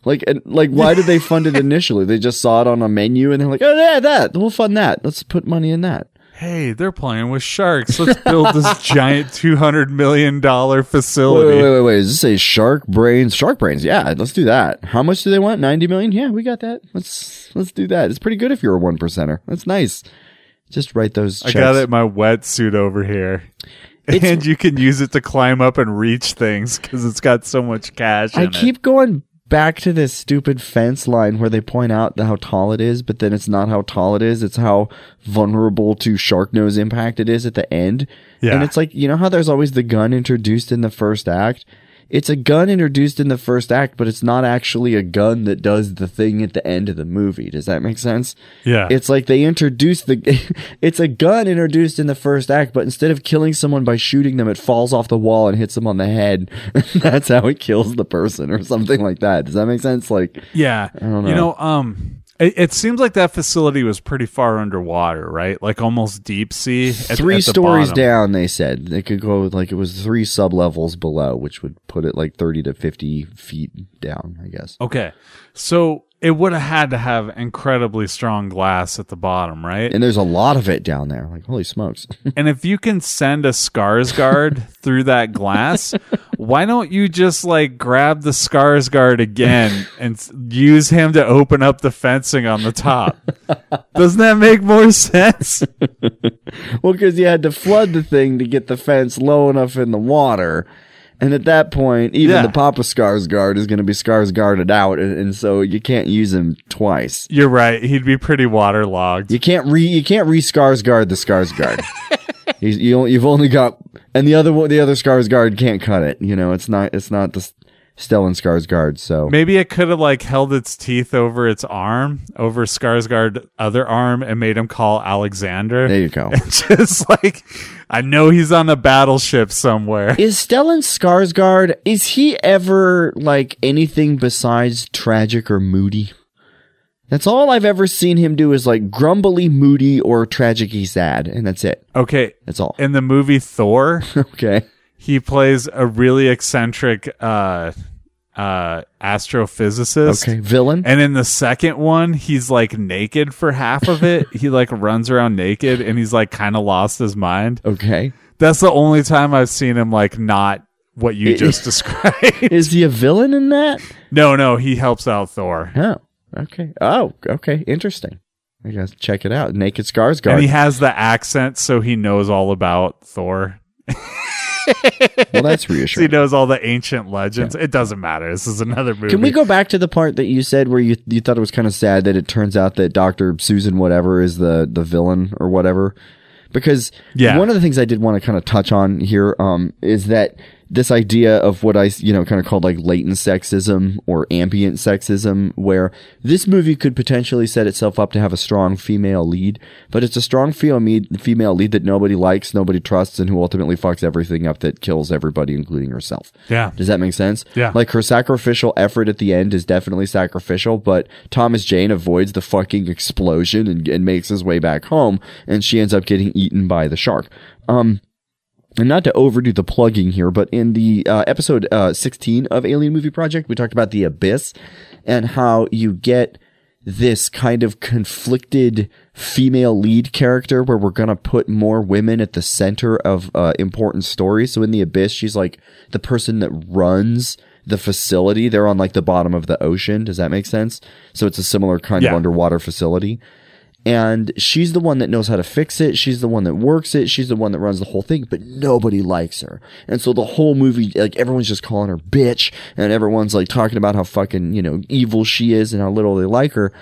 Like, and, like, why did they fund it initially? They just saw it on a menu and they're like, oh, yeah, that. We'll fund that. Let's put money in that. hey, they're playing with sharks. Let's build this giant two hundred million dollar facility. wait, wait, wait, wait. Does this a shark brains? Shark brains. Yeah, let's do that. How much do they want? 90 million? Yeah, we got that. Let's, let's do that. It's pretty good if you're a one percenter. That's nice. Just write those I got it in my wetsuit over here. It's- and you can use it to climb up and reach things because it's got so much cash. I keep it. going back to this stupid fence line where they point out how tall it is, but then it's not how tall it is. It's how vulnerable to shark nose impact it is at the end. Yeah. And it's like, you know how there's always the gun introduced in the first act? It's a gun introduced in the first act, but it's not actually a gun that does the thing at the end of the movie. Does that make sense? Yeah. It's like they introduced the, it's a gun introduced in the first act, but instead of killing someone by shooting them, it falls off the wall and hits them on the head. That's how it kills the person or something like that. Does that make sense? Like, Yeah. I don't know. You know. know, um, It, it seems like that facility was pretty far underwater, right? Like almost deep sea. at- three at stories bottom. down. They said they could go like it was three sub levels below, which would put it like thirty to fifty feet down. I guess. Okay, so it would have had to have incredibly strong glass at the bottom, right? And there's a lot of it down there. Like holy smokes! And if you can send a Skarsgård through that glass, why don't you just like grab the Skarsgård again and use him to open up the fencing on the top? Doesn't that make more sense? well, because you had to flood the thing to get the fence low enough in the water. And at that point, even Yeah. the Papa Skarsgård is going to be Skarsgårded out, and, and so you can't use him twice. You're right. He'd be pretty waterlogged. You can't re you can't re Skarsgård the Skarsgård. He's, you, you have only got and the other one the other Skarsgård can't cut it. You know, it's not it's not the Stellan Skarsgård. So Maybe it could have like held its teeth over its arm, over Skarsgård's other arm, and made him call Alexander. there you go. Just like, I know he's on a battleship somewhere. Is Stellan Skarsgård is he ever like anything besides tragic or moody? That's all I've ever seen him do is like grumbly, moody, or tragic-y sad, and that's it. Okay. That's all. In the movie Thor, Okay. he plays a really eccentric uh uh astrophysicist. Okay. Villain. And in the second one, he's like naked for half of it. he like runs around naked and he's like kind of lost his mind. Okay. That's the only time I've seen him like not what you just described. Is he a villain in that? no, no, he helps out Thor. Oh. Okay. Oh. Okay. Interesting. I guess check it out. Naked Skarsgård. And he has the accent so he knows all about Thor. well, that's So he knows all the ancient legends. It doesn't matter. This is another movie. Can we go back to the part that you said where you you thought it was kind of sad that it turns out that Doctor Susan whatever is the the villain or whatever? Because Yeah. one of the things I did want to kind of touch on here um, is that this idea of what I you know kind of called like latent sexism or ambient sexism, where this movie could potentially set itself up to have a strong female lead, but it's a strong female female lead that nobody likes, nobody trusts, and who ultimately fucks everything up that kills everybody, including herself. Yeah. Does that make sense? Yeah. Like her sacrificial effort at the end is definitely sacrificial, but Thomas Jane avoids the fucking explosion and, and makes his way back home, and she ends up getting eaten by the shark. Um, and not to overdo the plugging here, but in the uh, episode uh, 16 of Alien Movie Project, we talked about the abyss and how you get this kind of conflicted female lead character where we're going to put more women at the center of uh, important stories. So in the abyss, she's like the person that runs the facility. They're on like the bottom of the ocean. Does that make sense? So it's a similar kind Yeah. of underwater facility and she's the one that knows how to fix it. She's the one that works it. She's the one that runs the whole thing, but nobody likes her. And so the whole movie, like everyone's just calling her bitch and everyone's like talking about how fucking, you know, evil she is and how little they like her.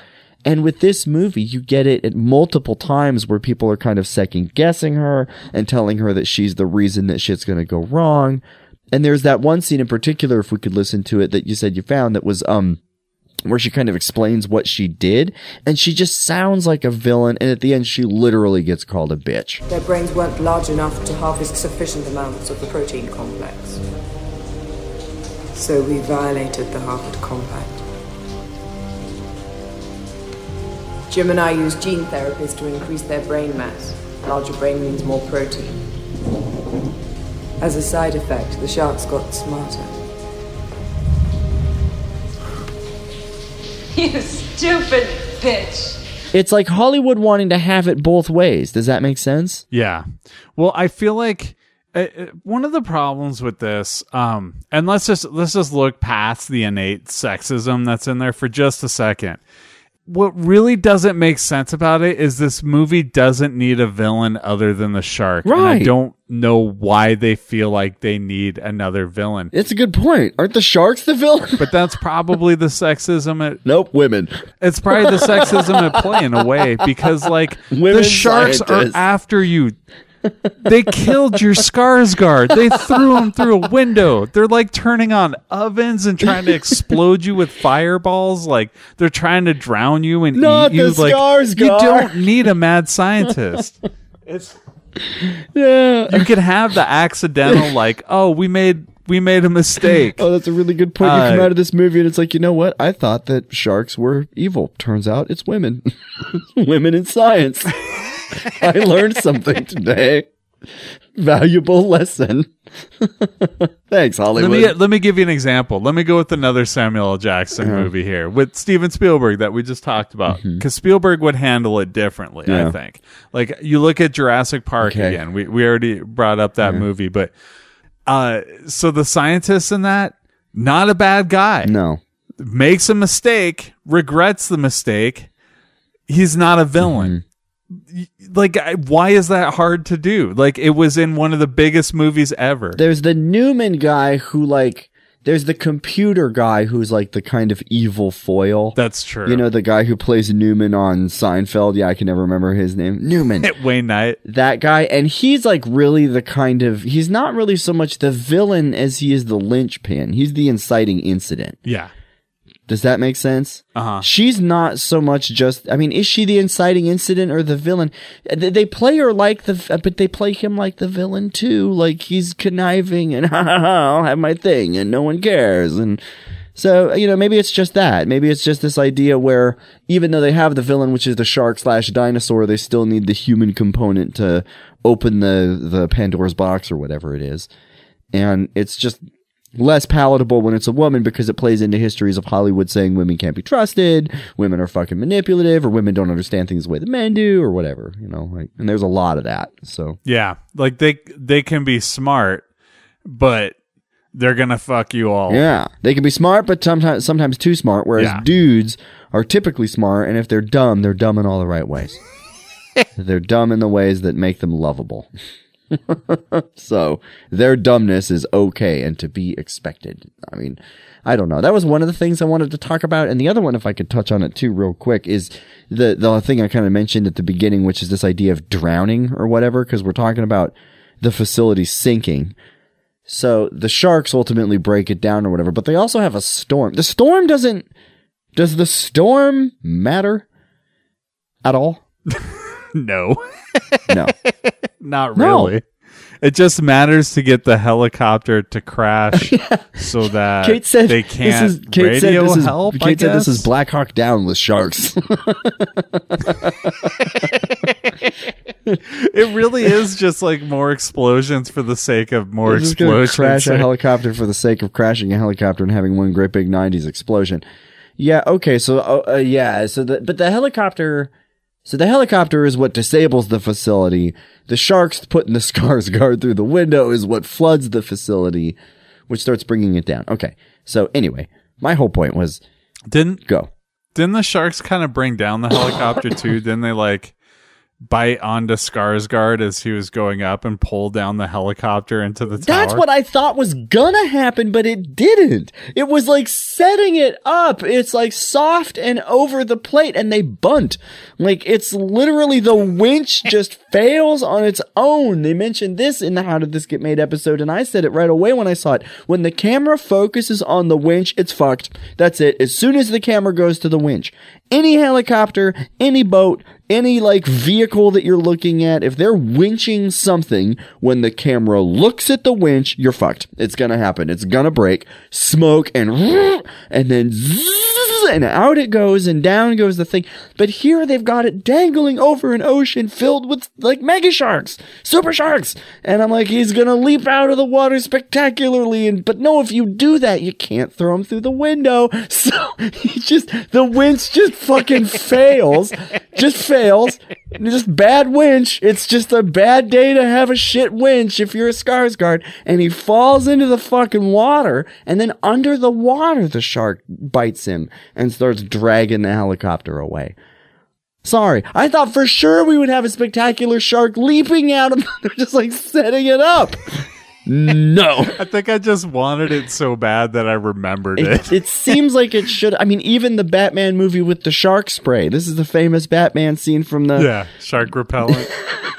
And with this movie, you get it at multiple times where people are kind of second guessing her and telling her that she's the reason that shit's going to go wrong. And there's that one scene in particular, if we could listen to it, that you said you found that was, um, where she kind of explains what she did, and she just sounds like a villain, and at the end, she literally gets called a bitch. Their brains weren't large enough to harvest sufficient amounts of the protein complex. So we violated the Harvard Compact. Jim and I used gene therapies to increase their brain mass. Larger brain means more protein. As a side effect, the sharks got smarter. You stupid bitch. It's like Hollywood wanting to have it both ways. Does that make sense? Yeah. Well, I feel like uh, uh, one of the problems with this, um, and let's just let's just look past the innate sexism that's in there for just a second. What really doesn't make sense about it is this movie doesn't need a villain other than the shark. And I don't know why they feel like they need another villain. It's a good point. Aren't the sharks the villain? But that's probably the sexism at nope, women. it's probably the sexism at play in a way because like the sharks scientists. are after you. They killed your Skarsgård. They threw him through a window. They're like turning on ovens and trying to explode you with fireballs. Like they're trying to drown you and Not eat you. the like Skarsgård. you don't need a mad scientist. It's Yeah. you could have the accidental like, oh, we made we made a mistake. Oh, that's a really good point. You Uh, come out of this movie and it's like, you know what? I thought that sharks were evil. Turns out it's women. women in science. I learned something today. Valuable lesson. Thanks, Let Hollywood. me let me give you an example. Let me go with another Samuel L. Jackson Uh-huh. movie here with Steven Spielberg that we just talked about because Spielberg would handle it differently. Mm-hmm. Yeah. I think. Like you look at Jurassic Park Okay. again. We we already brought up that movie, but uh, so the scientist in that not a bad guy. no. Makes a mistake, regrets the mistake. He's not a villain. Mm-hmm. Like, why is that hard to do? Like, it was in one of the biggest movies ever. There's the Newman guy who like there's the computer guy who's like the kind of evil foil. That's true. You know, the guy who plays Newman on Seinfeld. Yeah, I can never remember his name. Newman. Wayne Knight. that guy and he's like really the kind of he's not really so much the villain as he is the linchpin he's the inciting incident Yeah. Does that make sense? Uh-huh. she's not so much just i mean is she the inciting incident or the villain? They they play her like the but they play him like the villain too. Like he's conniving and ha ha ha i'll have my thing and no one cares. And so you know maybe it's just that. Maybe it's just this idea where even though they have the villain which is the shark slash dinosaur they still need the human component to open the the pandora's box or whatever it is. And it's just less palatable when it's a woman because it plays into histories of Hollywood saying women can't be trusted, women are fucking manipulative, or women don't understand things the way the men do, or whatever. You know, like, and there's a lot of that. So Yeah. Like, they, they can be smart, but they're going to fuck you all. yeah, they can be smart, but sometimes sometimes too smart. Whereas Yeah. dudes are typically smart, and if they're dumb, they're dumb in all the right ways. they're dumb in the ways that make them lovable. so their dumbness is okay and to be expected. I mean, I don't know. That was one of the things I wanted to talk about, and the other one, if I could touch on it too, real quick, is the the thing I kind of mentioned at the beginning, which is this idea of drowning or whatever, because we're talking about the facility sinking. So the sharks ultimately break it down or whatever, but they also have a storm. The storm doesn't. Does the storm matter at all? No. No. Not No. really. It just matters to get the helicopter to crash so that Kate said they this can't is Kate radio said this is help. I Kate said this is? Black Hawk Down with sharks. it really is just like more explosions for the sake of more gonna explosions. crash a helicopter for the sake of crashing a helicopter and having one great big '90s explosion. Yeah. Okay. So uh, uh, yeah. So the but the helicopter. So the helicopter is what disables the facility. The sharks putting the Skarsgård through the window is what floods the facility, which starts bringing it down. Okay. So anyway, my whole point was Didn't go. didn't the sharks kind of bring down the helicopter too? Didn't they like bite onto Skarsgård as he was going up and pull down the helicopter into the tower? That's what I thought was gonna happen, but it didn't. It was like setting it up. It's like soft and over the plate and they bunt. Like it's literally the winch just fails on its own. They mentioned this in the How Did This Get Made episode and I said it right away when I saw it. When the camera focuses on the winch, it's fucked. That's it. As soon as the camera goes to the winch, any helicopter, any boat, any like vehicle that you're looking at, if they're winching something, when the camera looks at the winch, you're fucked. It's gonna happen. It's gonna break, smoke, and and then and out it goes, and down goes the thing. But here they've got it dangling over an ocean filled with like mega sharks, super sharks, and I'm like, he's gonna leap out of the water spectacularly. And but no, if you do that, you can't throw him through the window. So he just the winch just fucking fails, just fails. Just bad winch. It's just a bad day to have a shit winch if you're a Skarsgård. And he falls into the fucking water, and then under the water, the shark bites him and starts dragging the helicopter away. Sorry, I thought for sure we would have a spectacular shark leaping out of. They're just like setting it up. No. I think I just wanted it so bad that I remembered it. It, it seems like it should. I mean, even the Batman movie with the shark spray. This is the famous Batman scene from the yeah, shark repellent.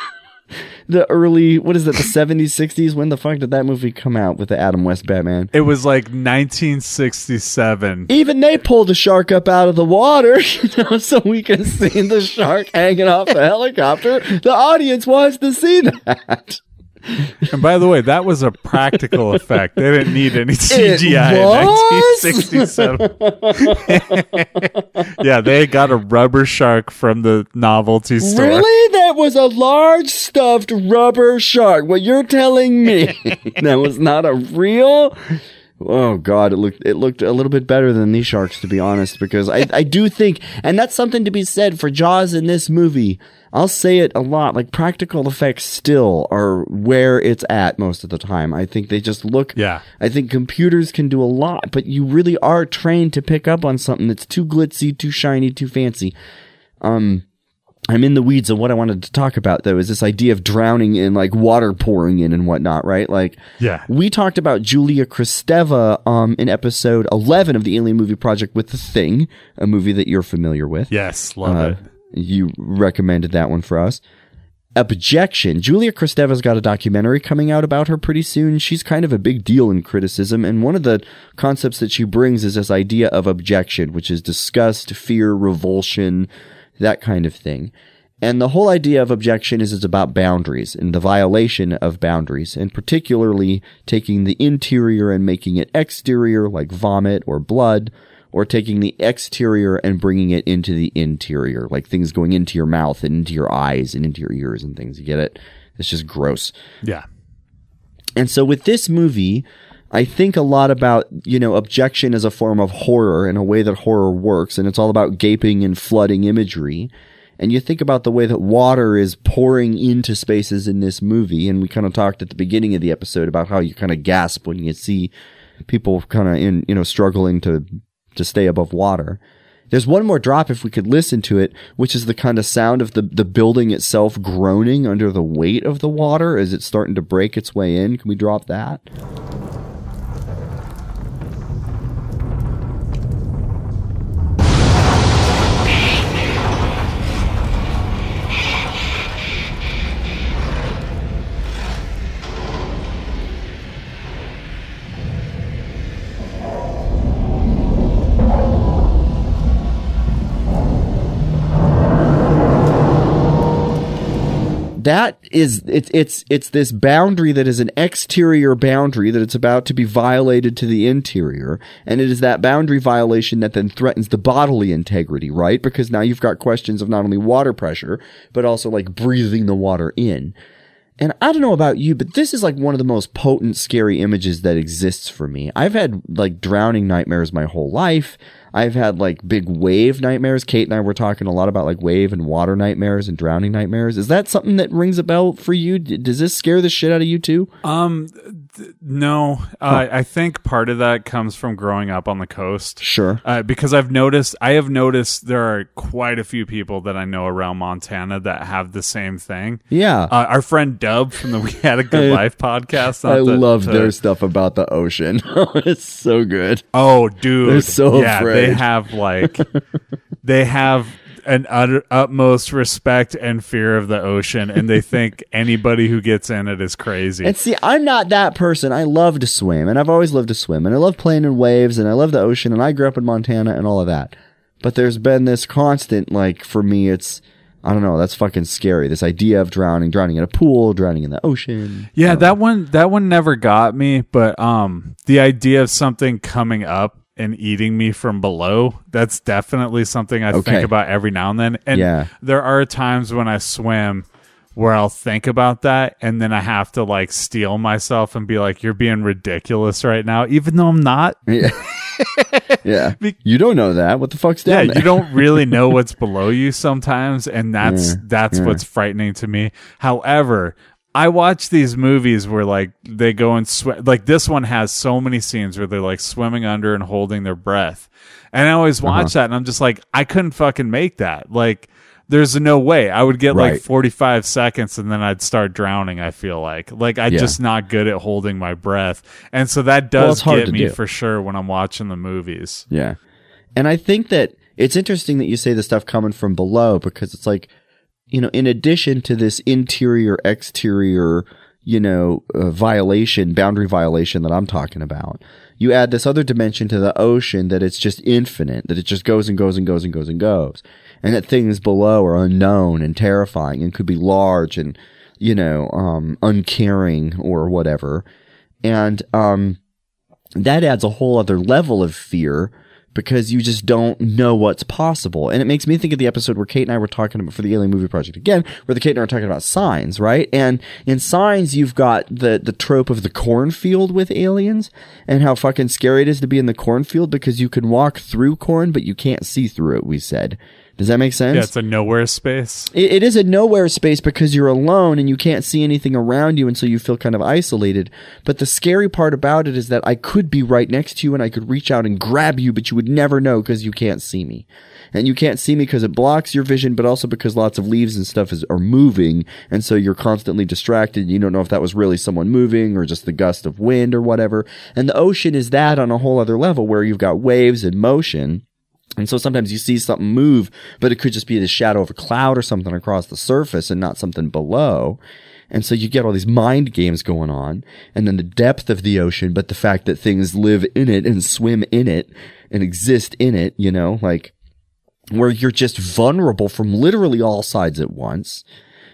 the early. What is it? The seventies, sixties. When the fuck did that movie come out with the Adam West Batman? It was like 1967. Even they pulled a shark up out of the water, you know, so we can see the shark hanging off the helicopter. The audience wants to see that. And by the way, that was a practical effect. They didn't need any CGI in 1967. yeah, they got a rubber shark from the novelty store. Really? That was a large stuffed rubber shark. What you're telling me that was not a real Oh god, it looked it looked a little bit better than these sharks to be honest because I I do think and that's something to be said for Jaws in this movie. I'll say it a lot like practical effects still are where it's at most of the time. I think they just look Yeah. I think computers can do a lot, but you really are trained to pick up on something that's too glitzy, too shiny, too fancy. Um I'm in the weeds of what I wanted to talk about though, is this idea of drowning and like water pouring in and whatnot, right? Like, Yeah. we talked about Julia Kristeva um, in episode 11 of the Alien Movie Project with The Thing, a movie that you're familiar with. Yes, love Uh, it. You recommended that one for us. Abjection. Julia Kristeva's got a documentary coming out about her pretty soon. She's kind of a big deal in criticism, and one of the concepts that she brings is this idea of abjection, which is disgust, fear, revulsion, that kind of thing. And the whole idea of abjection is it's about boundaries and the violation of boundaries, and particularly taking the interior and making it exterior, like vomit or blood, or taking the exterior and bringing it into the interior, like things going into your mouth and into your eyes and into your ears and things. You get it? It's just gross. Yeah. And so with this movie, I think a lot about, you know, abjection as a form of horror and a way that horror works. And it's all about gaping and flooding imagery. And you think about the way that water is pouring into spaces in this movie. And we kind of talked at the beginning of the episode about how you kind of gasp when you see people kind of in, you know, struggling to, to stay above water. There's one more drop if we could listen to it, which is the kind of sound of the, the building itself groaning under the weight of the water as it's starting to break its way in. Can we drop that? That is it's it's it's this boundary that is an exterior boundary that it's about to be violated to the interior and it is that boundary violation that then threatens the bodily integrity right because now you've got questions of not only water pressure but also like breathing the water in and I don't know about you, but this is like one of the most potent, scary images that exists for me. I've had like drowning nightmares my whole life. I've had like big wave nightmares. Kate and I were talking a lot about like wave and water nightmares and drowning nightmares. Is that something that rings a bell for you? Does this scare the shit out of you too? Um, th- no, uh, I think part of that comes from growing up on the coast. Sure. Uh, because I've noticed, I have noticed there are quite a few people that I know around Montana that have the same thing. Yeah. Uh, our friend Dub from the We Had a Good Life podcast. I to- love to- their stuff about the ocean. it's so good. Oh, dude, They're so yeah. afraid. They have like, they have an utter, utmost respect and fear of the ocean, and they think anybody who gets in it is crazy. And see, I'm not that person. I love to swim, and I've always loved to swim, and I love playing in waves, and I love the ocean, and I grew up in Montana and all of that. But there's been this constant, like, for me, it's, I don't know, that's fucking scary. This idea of drowning, drowning in a pool, drowning in the ocean. Yeah, that one that one never got me, but um the idea of something coming up and eating me from below, that's definitely something I Okay. think about every now and then. And Yeah. there are times when I swim where I'll think about that and then I have to like steel myself and be like you're being ridiculous right now even though I'm not. Yeah. yeah. You don't know that. What the fuck's Yeah, down there? you don't really know what's below you sometimes, and that's Yeah, that's yeah. what's frightening to me. However, I watch these movies where like they go and sweat. Like this one has so many scenes where they're like swimming under and holding their breath, and I always watch Uh-huh. that, and I'm just like, I couldn't fucking make that. Like. There's no way I would get like 45 seconds and then I'd start drowning. I feel like like I'm Yeah. just not good at holding my breath, and so that does hard get me do. for sure when I'm watching the movies. Yeah. And I think that it's interesting that you say the stuff coming from below because it's like, you know, in addition to this interior, exterior, you know, uh, violation, boundary violation that I'm talking about, you add this other dimension to the ocean that it's just infinite, that it just goes and goes and goes and goes and goes. And that things below are unknown and terrifying and could be large and you know, um, uncaring or whatever. And, um, that adds a whole other level of fear because you just don't know what's possible. And it makes me think of the episode where Kate and I were talking about for the Alien Movie Project again, where the Kate and I were talking about signs, right? And in signs, you've got the, the trope of the cornfield with aliens and how fucking scary it is to be in the cornfield because you can walk through corn, but you can't see through it, we said. Does that make sense? Yeah, it's a nowhere space. It, it is a nowhere space because you're alone and you can't see anything around you, and so you feel kind of isolated. But the scary part about it is that I could be right next to you and I could reach out and grab you, but you would never know because you can't see me. And you can't see me because it blocks your vision, but also because lots of leaves and stuff is, are moving, and so you're constantly distracted. You don't know if that was really someone moving or just the gust of wind or whatever. And the ocean is that on a whole other level where you've got waves and motion. And so sometimes you see something move, but it could just be the shadow of a cloud or something across the surface and not something below. And so you get all these mind games going on and then the depth of the ocean, but the fact that things live in it and swim in it and exist in it, you know, like where you're just vulnerable from literally all sides at once.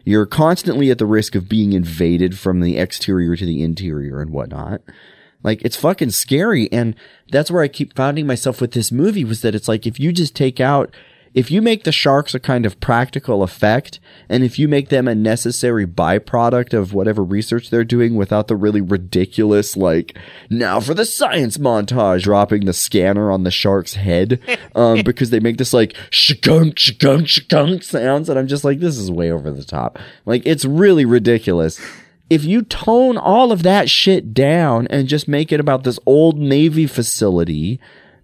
You're constantly at the risk of being invaded from the exterior to the interior and whatnot. Like it's fucking scary. And that's where I keep finding myself with this movie was that it's like if you just take out, if you make the sharks a kind of practical effect, and if you make them a necessary byproduct of whatever research they're doing without the really ridiculous, like, now for the science montage, dropping the scanner on the shark's head, um, because they make this like shakunk, shakunk, shakunk sounds, and I'm just like, this is way over the top. Like, it's really ridiculous if you tone all of that shit down and just make it about this old Navy facility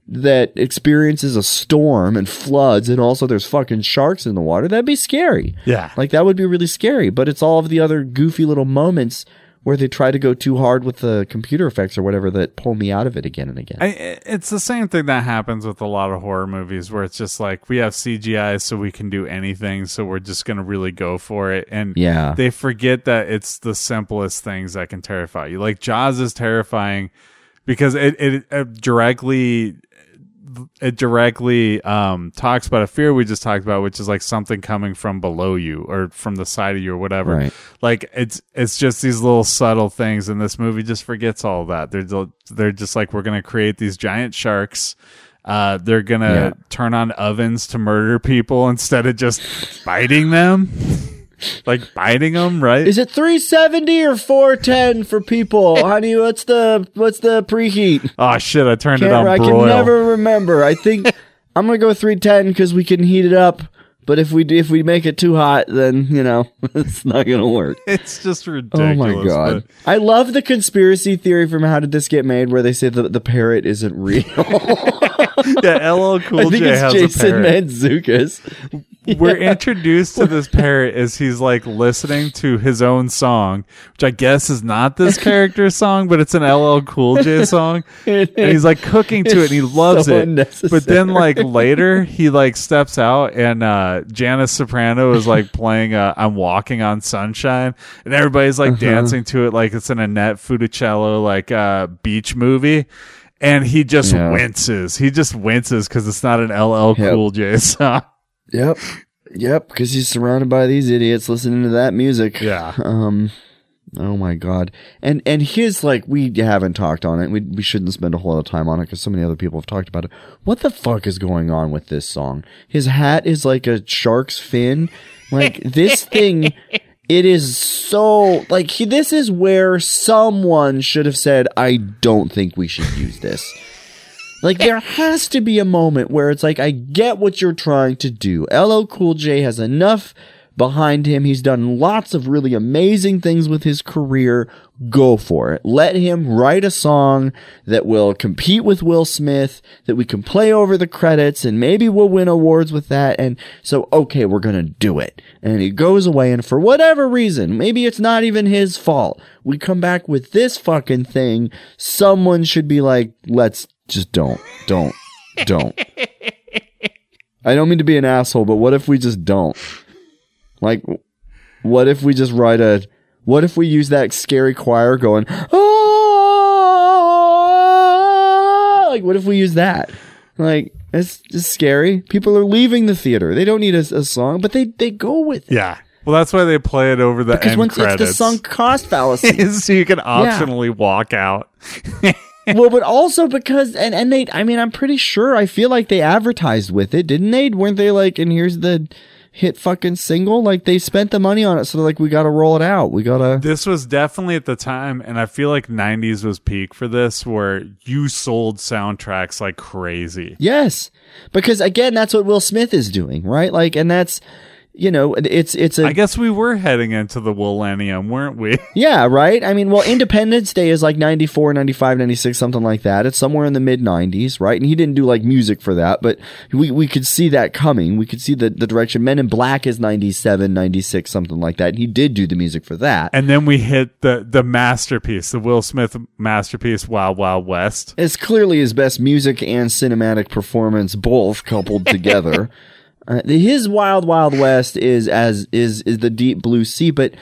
that experiences a storm and floods and also there's fucking sharks in the water, that'd be scary. Yeah. Like that would be really scary. But it's all of the other goofy little moments where they try to go too hard with the computer effects or whatever that pull me out of it again and again. I, it's the same thing that happens with a lot of horror movies where it's just like we have CGI so we can do anything, so we're just going to really go for it. And Yeah. they forget that it's the simplest things that can terrify you. Like Jaws is terrifying because it, it, it directly it directly um, talks about a fear we just talked about, which is like something coming from below you or from the side of you or whatever. Right. Like it's it's just these little subtle things, and this movie just forgets all that. They're they're just like we're gonna create these giant sharks. Uh, they're gonna Yeah. turn on ovens to murder people instead of just biting them, like biting them, right? Is it 370 or 410 for people? Honey, what's the what's the preheat? oh shit! I turned it Can't, on I broil. can never remember. I think I'm gonna go 310 because we can heat it up. But if we if we make it too hot, then you know it's not gonna work. It's just ridiculous. Oh my god! but- I love the conspiracy theory from How Did This Get Made, where they say that the parrot isn't real. yeah, LL Cool I think J it's has Jason a parrot. Mantzoukas. We're introduced to this parrot as he's like listening to his own song, which I guess is not this character's song, but it's an LL Cool J song, and he's like cooking to it and he loves so it. But then like later he like steps out and uh Janice Soprano is like playing uh, "I'm Walking on Sunshine" and everybody's like Uh-huh. dancing to it like it's an Annette Funicello like uh beach movie. And he just Yeah. winces. He just winces because it's not an LL Yep. Cool J song. Yep. Yep, because he's surrounded by these idiots listening to that music. Yeah. Um oh my god. And and his like we haven't talked on it. We we shouldn't spend a whole lot of time on it cuz so many other people have talked about it. What the fuck is going on with this song? His hat is like a shark's fin. Like this thing it is so like he, this is where someone should have said I don't think we should use this. Like there has to be a moment where it's like I get what you're trying to do. LL Cool J has enough behind him. He's done lots of really amazing things with his career. Go for it. Let him write a song that will compete with Will Smith, that we can play over the credits and maybe we'll win awards with that. And so, okay, we're to do it. And he goes away and for whatever reason, maybe it's not even his fault. We come back with this fucking thing. Someone should be like, let's just don't, don't, don't. I don't mean to be an asshole, but what if we just don't? Like, what if we just write a, what if we use that scary choir going, ah, like, what if we use that? Like, it's just scary. People are leaving the theater. They don't need a, a song, but they, they go with it. Yeah. Well, that's why they play it over the Because end once credits. it's the sunk cost fallacy. so you can optionally walk out. well, but also because and and they I mean I'm pretty sure I feel like they advertised with it, didn't they? Weren't they like and here's the hit fucking single? Like they spent the money on it, so they're like we got to roll it out. We got to This was definitely at the time, and I feel like 90s was peak for this, where you sold soundtracks like crazy. Yes. Because again, that's what Will Smith is doing, right? Like and that's you know, it's it's a I guess we were heading into the millennium, weren't we? Yeah, right? I mean, well, Independence Day is like 94, 95, 96, something like that. It's somewhere in the mid 90s, right? And he didn't do like music for that, but we, we could see that coming. We could see the, the direction. Men in Black is 97, 96, something like that. And he did do the music for that. And then we hit the the masterpiece, the Will Smith masterpiece, Wild Wild West. It's clearly his best music and cinematic performance, both coupled together. Uh, his Wild Wild West is as is is the Deep Blue Sea, but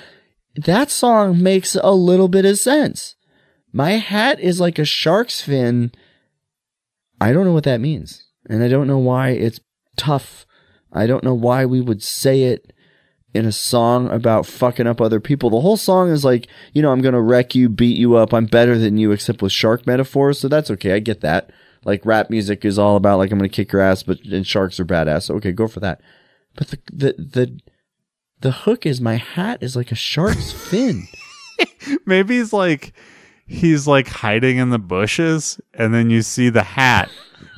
that song makes a little bit of sense. My hat is like a shark's fin. I don't know what that means, and I don't know why it's tough. I don't know why we would say it in a song about fucking up other people. The whole song is like, you know, I'm gonna wreck you, beat you up, I'm better than you, except with shark metaphors. So that's okay. I get that. Like rap music is all about like I'm gonna kick your ass, but and sharks are badass. So okay, go for that. But the the the the hook is my hat is like a shark's fin. Maybe he's like he's like hiding in the bushes, and then you see the hat,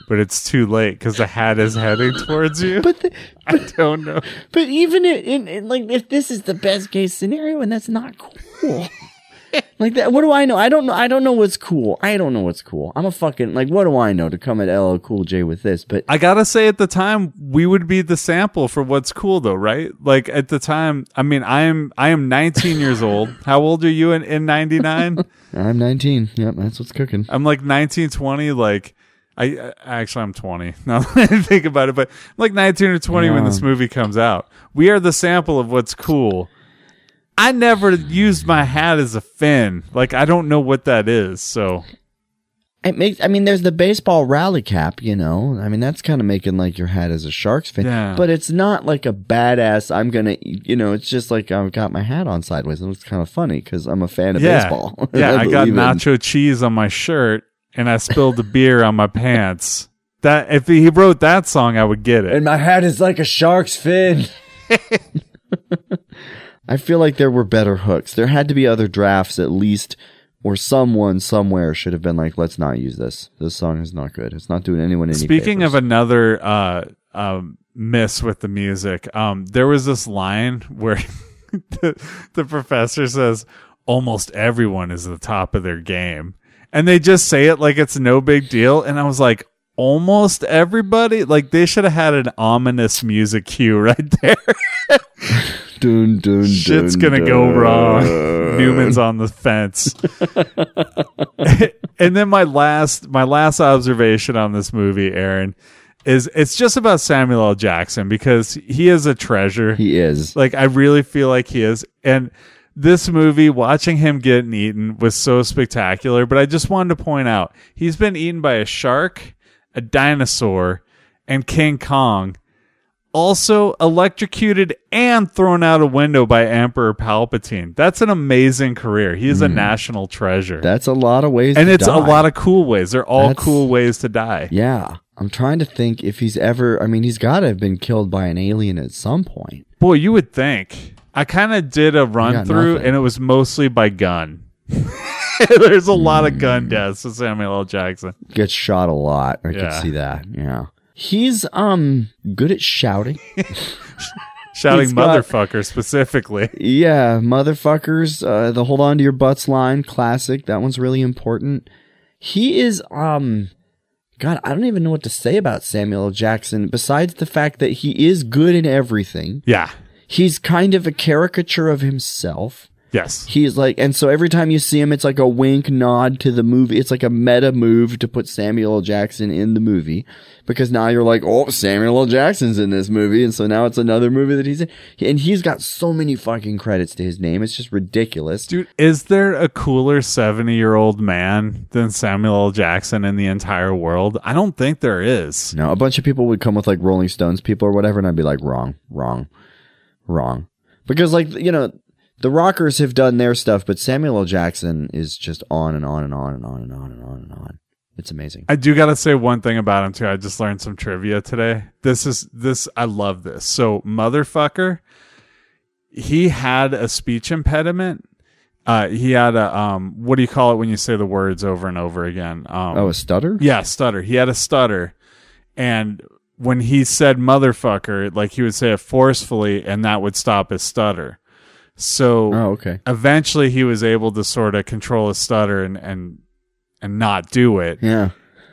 but it's too late because the hat is heading towards you. But the, I don't know. But even in, in, in like if this is the best case scenario and that's not cool. like that what do I know? I don't know I don't know what's cool. I don't know what's cool. I'm a fucking like what do I know to come at LL Cool J with this? But I gotta say, at the time, we would be the sample for what's cool, though, right? Like at the time, I mean, I am I am 19 years old. How old are you in in 99? I'm 19. Yep, that's what's cooking. I'm like 19, 20. Like I, actually I'm 20 now that I think about it, but I'm like 19 or 20 when this movie comes out. We are the sample of what's cool. I never used my hat as a fin. Like I don't know what that is. So It makes I mean there's the baseball rally cap, you know. I mean that's kind of making like your hat as a Sharks fin. Yeah. But it's not like a badass I'm going to you know, it's just like I've got my hat on sideways and it's kind of funny cuz I'm a fan of yeah, baseball. yeah. I got believe in- nacho cheese on my shirt and I spilled the beer on my pants. That if he wrote that song, I would get it. And my hat is like a shark's fin. I feel like there were better hooks. There had to be other drafts at least, or someone somewhere should have been like, let's not use this. This song is not good. It's not doing anyone any Speaking of another uh, um, miss with the music, um, there was this line where the, the professor says, "Almost everyone is at the top of their game," and they just say it like it's no big deal. And I was like, "Almost everybody!" Like they should have had an ominous music cue right there. dun, dun, Shit's dun, gonna go wrong. Newman's on the fence. and then my last my last observation on this movie, Aaron, is it's just about Samuel L. Jackson because he is a treasure. He is. Like I really feel like he is. And this movie, watching him get eaten was so spectacular. But I just wanted to point out he's been eaten by a shark, a dinosaur, and King Kong. Also electrocuted and thrown out a window by Emperor Palpatine. That's an amazing career. He is a national treasure. Hmm. That's a lot of ways and it's a lot of cool ways. They're all That's- cool ways to die. Yeah. I'm trying to think if he's ever, I mean, he's got to have been killed by an alien at some point. Boy, you would think. I kind of did a run through, nothing. and it was mostly by gun. There's a lot of Hmm. gun deaths with Samuel L. Jackson. Gets shot a lot. I Yeah. can see that. Yeah. He's, um, good at shouting. Shouting He's got- motherfucker specifically. Yeah, motherfuckers. Uh, the hold on to your butts line, classic. That one's really important. He is, um, God, I don't even know what to say about Samuel L. Jackson besides the fact that he is good in everything. Yeah. He's kind of a caricature of himself. Yes. He's like, and so every time you see him, it's like a wink nod to the movie. It's like a meta move to put Samuel L. Jackson in the movie because now you're like, oh, Samuel L. Jackson's in this movie. And so now it's another movie that he's in. And he's got so many fucking credits to his name. It's just ridiculous. Dude, is there a cooler 70 year old man than Samuel L. Jackson in the entire world? I don't think there is. No, a bunch of people would come with like Rolling Stones people or whatever. And I'd be like, wrong, wrong, wrong. because like you know the rockers have done their stuff but samuel l jackson is just on and on and on and on and on and on and on it's amazing I do got to say one thing about him too. I just learned some trivia today. This is this I love this. So motherfucker, he had a speech impediment. Uh, he had a um, what do you call it when you say the words over and over again? Um, oh a stutter yeah, stutter. He had a stutter, and when he said motherfucker, like he would say it forcefully, and that would stop his stutter. So oh okay eventually, he was able to sort of control his stutter and and and not do it. yeah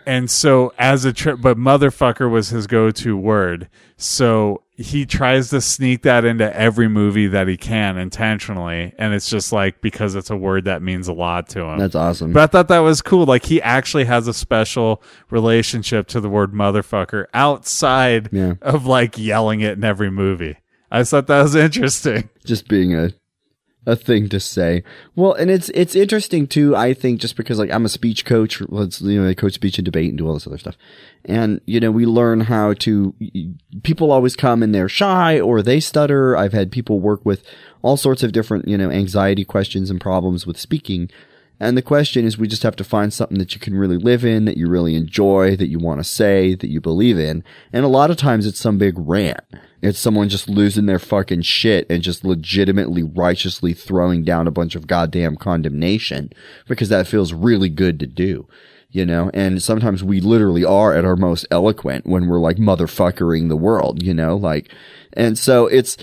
And so as a trip, but motherfucker was his go-to word. So he tries to sneak that into every movie that he can intentionally. And it's just like, because it's a word that means a lot to him. that's awesome but I thought that was cool. Like he actually has a special relationship to the word motherfucker outside Yeah. of like yelling it in every movie. I thought that was interesting. just being a a thing to say. Well, and it's it's interesting too. I think just because like I'm a speech coach, let's you know I coach speech and debate and do all this other stuff, and you know we learn how to. People always come and they're shy or they stutter. I've had people work with all sorts of different you know anxiety questions and problems with speaking. And the question is, we just have to find something that you can really live in, that you really enjoy, that you want to say, that you believe in. And a lot of times it's some big rant. It's someone just losing their fucking shit and just legitimately righteously throwing down a bunch of goddamn condemnation because that feels really good to do. You know, and sometimes we literally are at our most eloquent when we're like motherfuckering the world, you know, like, and so it's,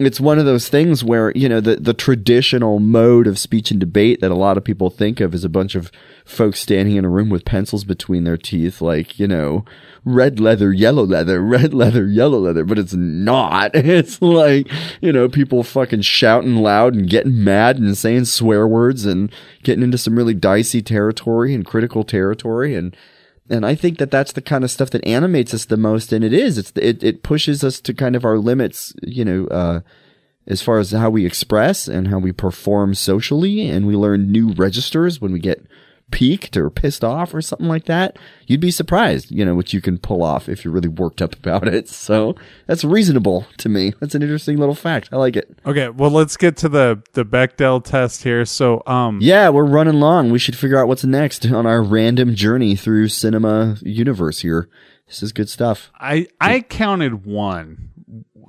it's one of those things where you know the the traditional mode of speech and debate that a lot of people think of is a bunch of folks standing in a room with pencils between their teeth like you know red leather yellow leather red leather yellow leather but it's not it's like you know people fucking shouting loud and getting mad and saying swear words and getting into some really dicey territory and critical territory and and I think that that's the kind of stuff that animates us the most. And it is, it's, it, it pushes us to kind of our limits, you know, uh, as far as how we express and how we perform socially. And we learn new registers when we get peaked or pissed off or something like that. You'd be surprised, you know, what you can pull off if you're really worked up about it. So that's reasonable to me. That's an interesting little fact. I like it. Okay. Well, let's get to the, the Bechdel test here. So, um, Yeah, we're running long. We should figure out what's next on our random journey through cinema universe here. This is good stuff. I I counted one,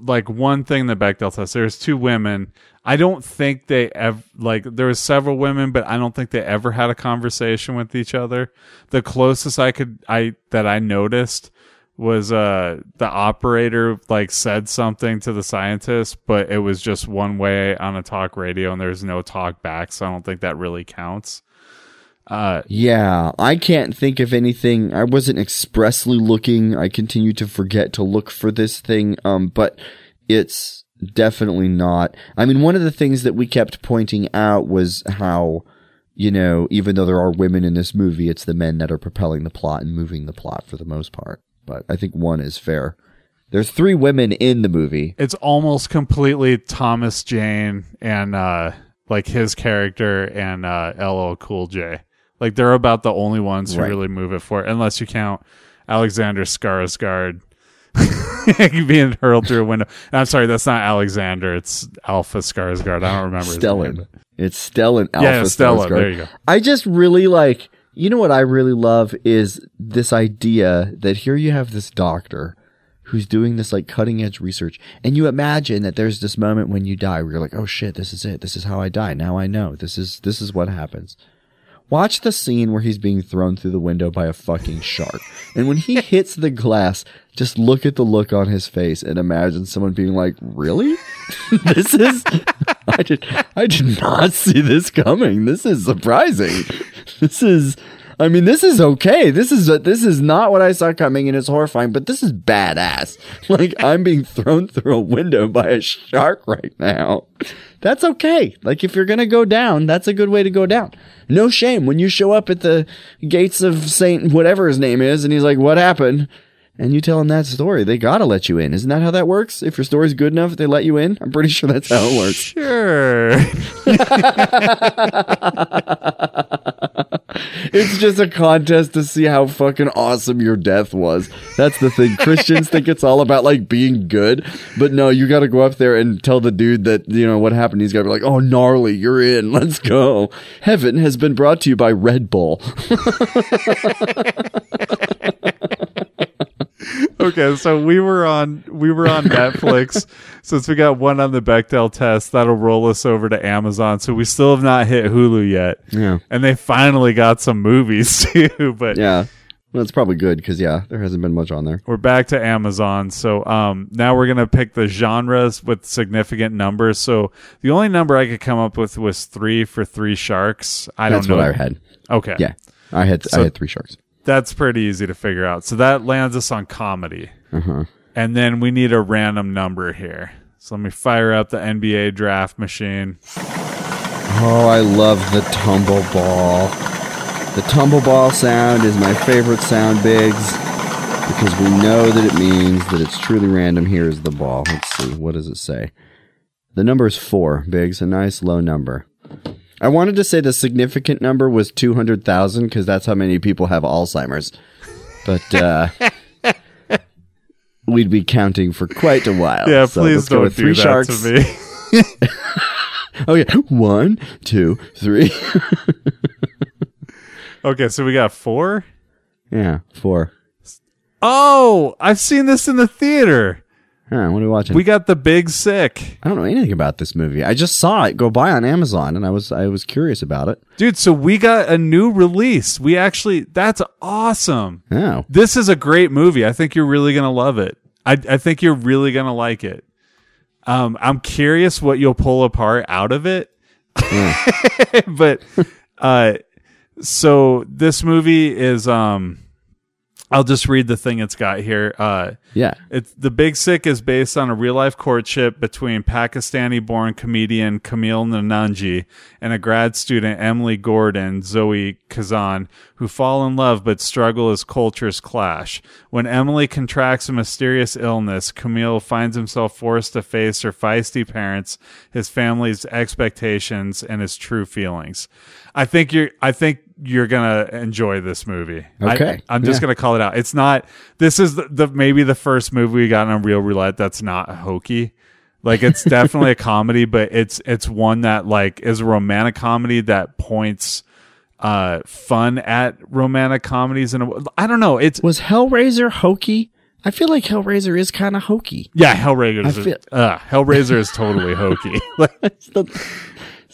like one thing the Bechdel test. There's two women. I don't think they ever like there was several women, but I don't think they ever had a conversation with each other. The closest I could I that I noticed was uh the operator like said something to the scientist, but it was just one way on a talk radio and there's no talk back, so I don't think that really counts. Uh Yeah, I can't think of anything. I wasn't expressly looking. I continue to forget to look for this thing. Um, but it's definitely not. I mean, one of the things that we kept pointing out was how, you know, even though there are women in this movie, it's the men that are propelling the plot and moving the plot for the most part. But I think one is fair. There's three women in the movie. it's almost completely Thomas Jane and uh like his character and uh LL Cool J. Like they're about the only ones who Right. really move it forward, unless you count Alexander Skarsgård being hurled through a window. And I'm sorry, that's not Alexander. It's Alpha Skarsgård. I don't remember his name. Stellan. It's Stellan Alpha Yeah, Stellan. Skarsgård. There you go. I just really like, you know what I really love is this idea that here you have this doctor who's doing this like cutting edge research and you imagine that there's this moment when you die where you're like, oh shit, this is it. This is how I die. Now I know. This is, this is what happens. Watch the scene where he's being thrown through the window by a fucking shark. And when he hits the glass, just look at the look on his face and imagine someone being like, really? this is, I did, I did not see this coming. This is surprising. This is, I mean, this is okay. This is, this is not what I saw coming and it's horrifying, but this is badass. Like I'm being thrown through a window by a shark right now. That's okay. Like if you're to go down, that's a good way to go down. No shame when you show up at the gates of Saint whatever his name is and he's like, what happened? And you tell them that story, they gotta let you in. Isn't that how that works? If your story's good enough, they let you in. I'm pretty sure that's how it works. Sure. It's just a contest to see how fucking awesome your death was. That's the thing. Christians think it's all about like being good, but no, you got to go up there and tell the dude that you know what happened. He's got to be like, "Oh, gnarly, you're in. Let's go." Heaven has been brought to you by Red Bull. okay, so we were on we were on Netflix. Since we got one on the Bechdel test, that'll roll us over to Amazon. So we still have not hit Hulu yet. Yeah. And they finally got some movies too, but yeah, well, it's probably good because yeah, there hasn't been much on there. we're back to Amazon. So um now we're gonna pick the genres with significant numbers. So the only number I could come up with was three for three sharks. I That's don't know. what I had. Okay. Yeah, I had So- I had three sharks. That's pretty easy to figure out. So that lands us on comedy. Uh-huh. And then we need a random number here. So let me fire up the NBA draft machine. Oh, I love the tumble ball. The tumble ball sound is my favorite sound, Biggs, because we know that it means that it's truly random. Here's the ball. Let's see. What does it say? The number is four, Biggs, a nice low number. I wanted to say the significant number was 200,000 because that's how many people have Alzheimer's. But, uh,. We'd be counting for quite a while. Yeah, So please go don't with do three that sharks. to me. Okay, one, two, three. okay, so we got four. yeah, four. Oh, I've seen this in the theater. Huh, what are we watching? We got the big sick. I don't know anything about this movie. I just saw it go by on Amazon, and I was I was curious about it. Dude, so we got a new release. We actually that's awesome. Oh, This is a great movie. I think you're really gonna love it. I, I think you're really gonna like it. Um, I'm curious what you'll pull apart out of it. but uh, so this movie is um, I'll just read the thing it's got here. Uh, yeah. it's the Big Sick is based on a real life courtship between Pakistani born comedian Kumail Nanjiani and a grad student Emily Gordon, Zoe Kazan, who fall in love but struggle as cultures clash. When Emily contracts a mysterious illness, Kumail finds himself forced to face her feisty parents, his family's expectations, and his true feelings. I think you're I think you're gonna enjoy this movie. I- Okay. I'm just Yeah. gonna call it out. It's not. This is the, the maybe the first movie we got on Reel Roulette that's not hokey. Like it's definitely a comedy, but it's it's one that like is a romantic comedy that points uh fun at romantic comedies and I don't know. It's Was Hellraiser hokey? I feel like Hellraiser is kind of hokey. yeah, Hellraiser. I Is, feel- uh, Hellraiser is totally hokey. like, the,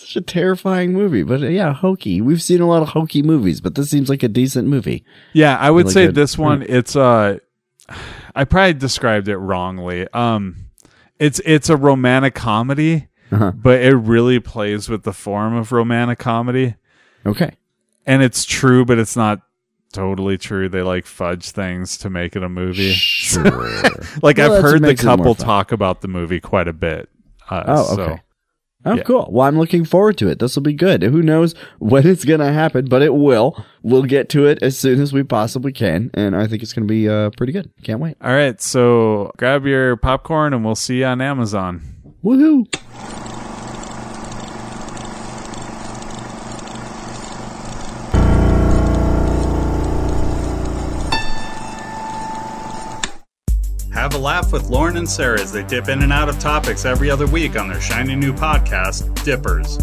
such a terrifying movie, but uh, yeah, hokey. We've seen a lot of hokey movies, but this seems like a decent movie. Yeah, I would Really say good. this one it's uh I probably described it wrongly. Um it's it's a romantic comedy, Uh-huh. but it really plays with the form of romantic comedy. Okay. And it's true, but it's not totally true. They like fudge things to make it a movie. Sure. like Well, I've heard the makes it more couple talk about the movie quite a bit. Uh, Oh, so- okay. Oh, Yeah. cool. Well, I'm looking forward to it. This will be good. Who knows when it's going to happen, but it will. We'll get to it as soon as we possibly can, and I think it's going to be uh, pretty good. Can't wait. All right, so grab your popcorn and we'll see you on Amazon. Woohoo! Have a laugh with Lauren and Sarah as they dip in and out of topics every other week on their shiny new podcast, Dippers.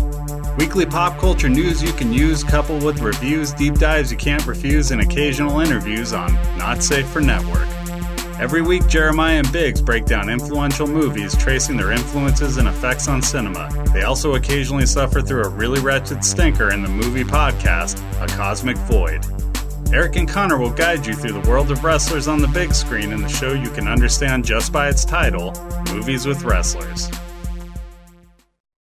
Weekly pop culture news you can use, coupled with reviews, deep dives you can't refuse, and occasional interviews on Not Safe for Network. Every week, Jeremiah and Biggs break down influential movies, tracing their influences and effects on cinema. They also occasionally suffer through a really wretched stinker in the movie podcast, A Cosmic Void. Eric and Connor will guide you through the world of wrestlers on the big screen in the show you can understand just by its title, Movies with Wrestlers.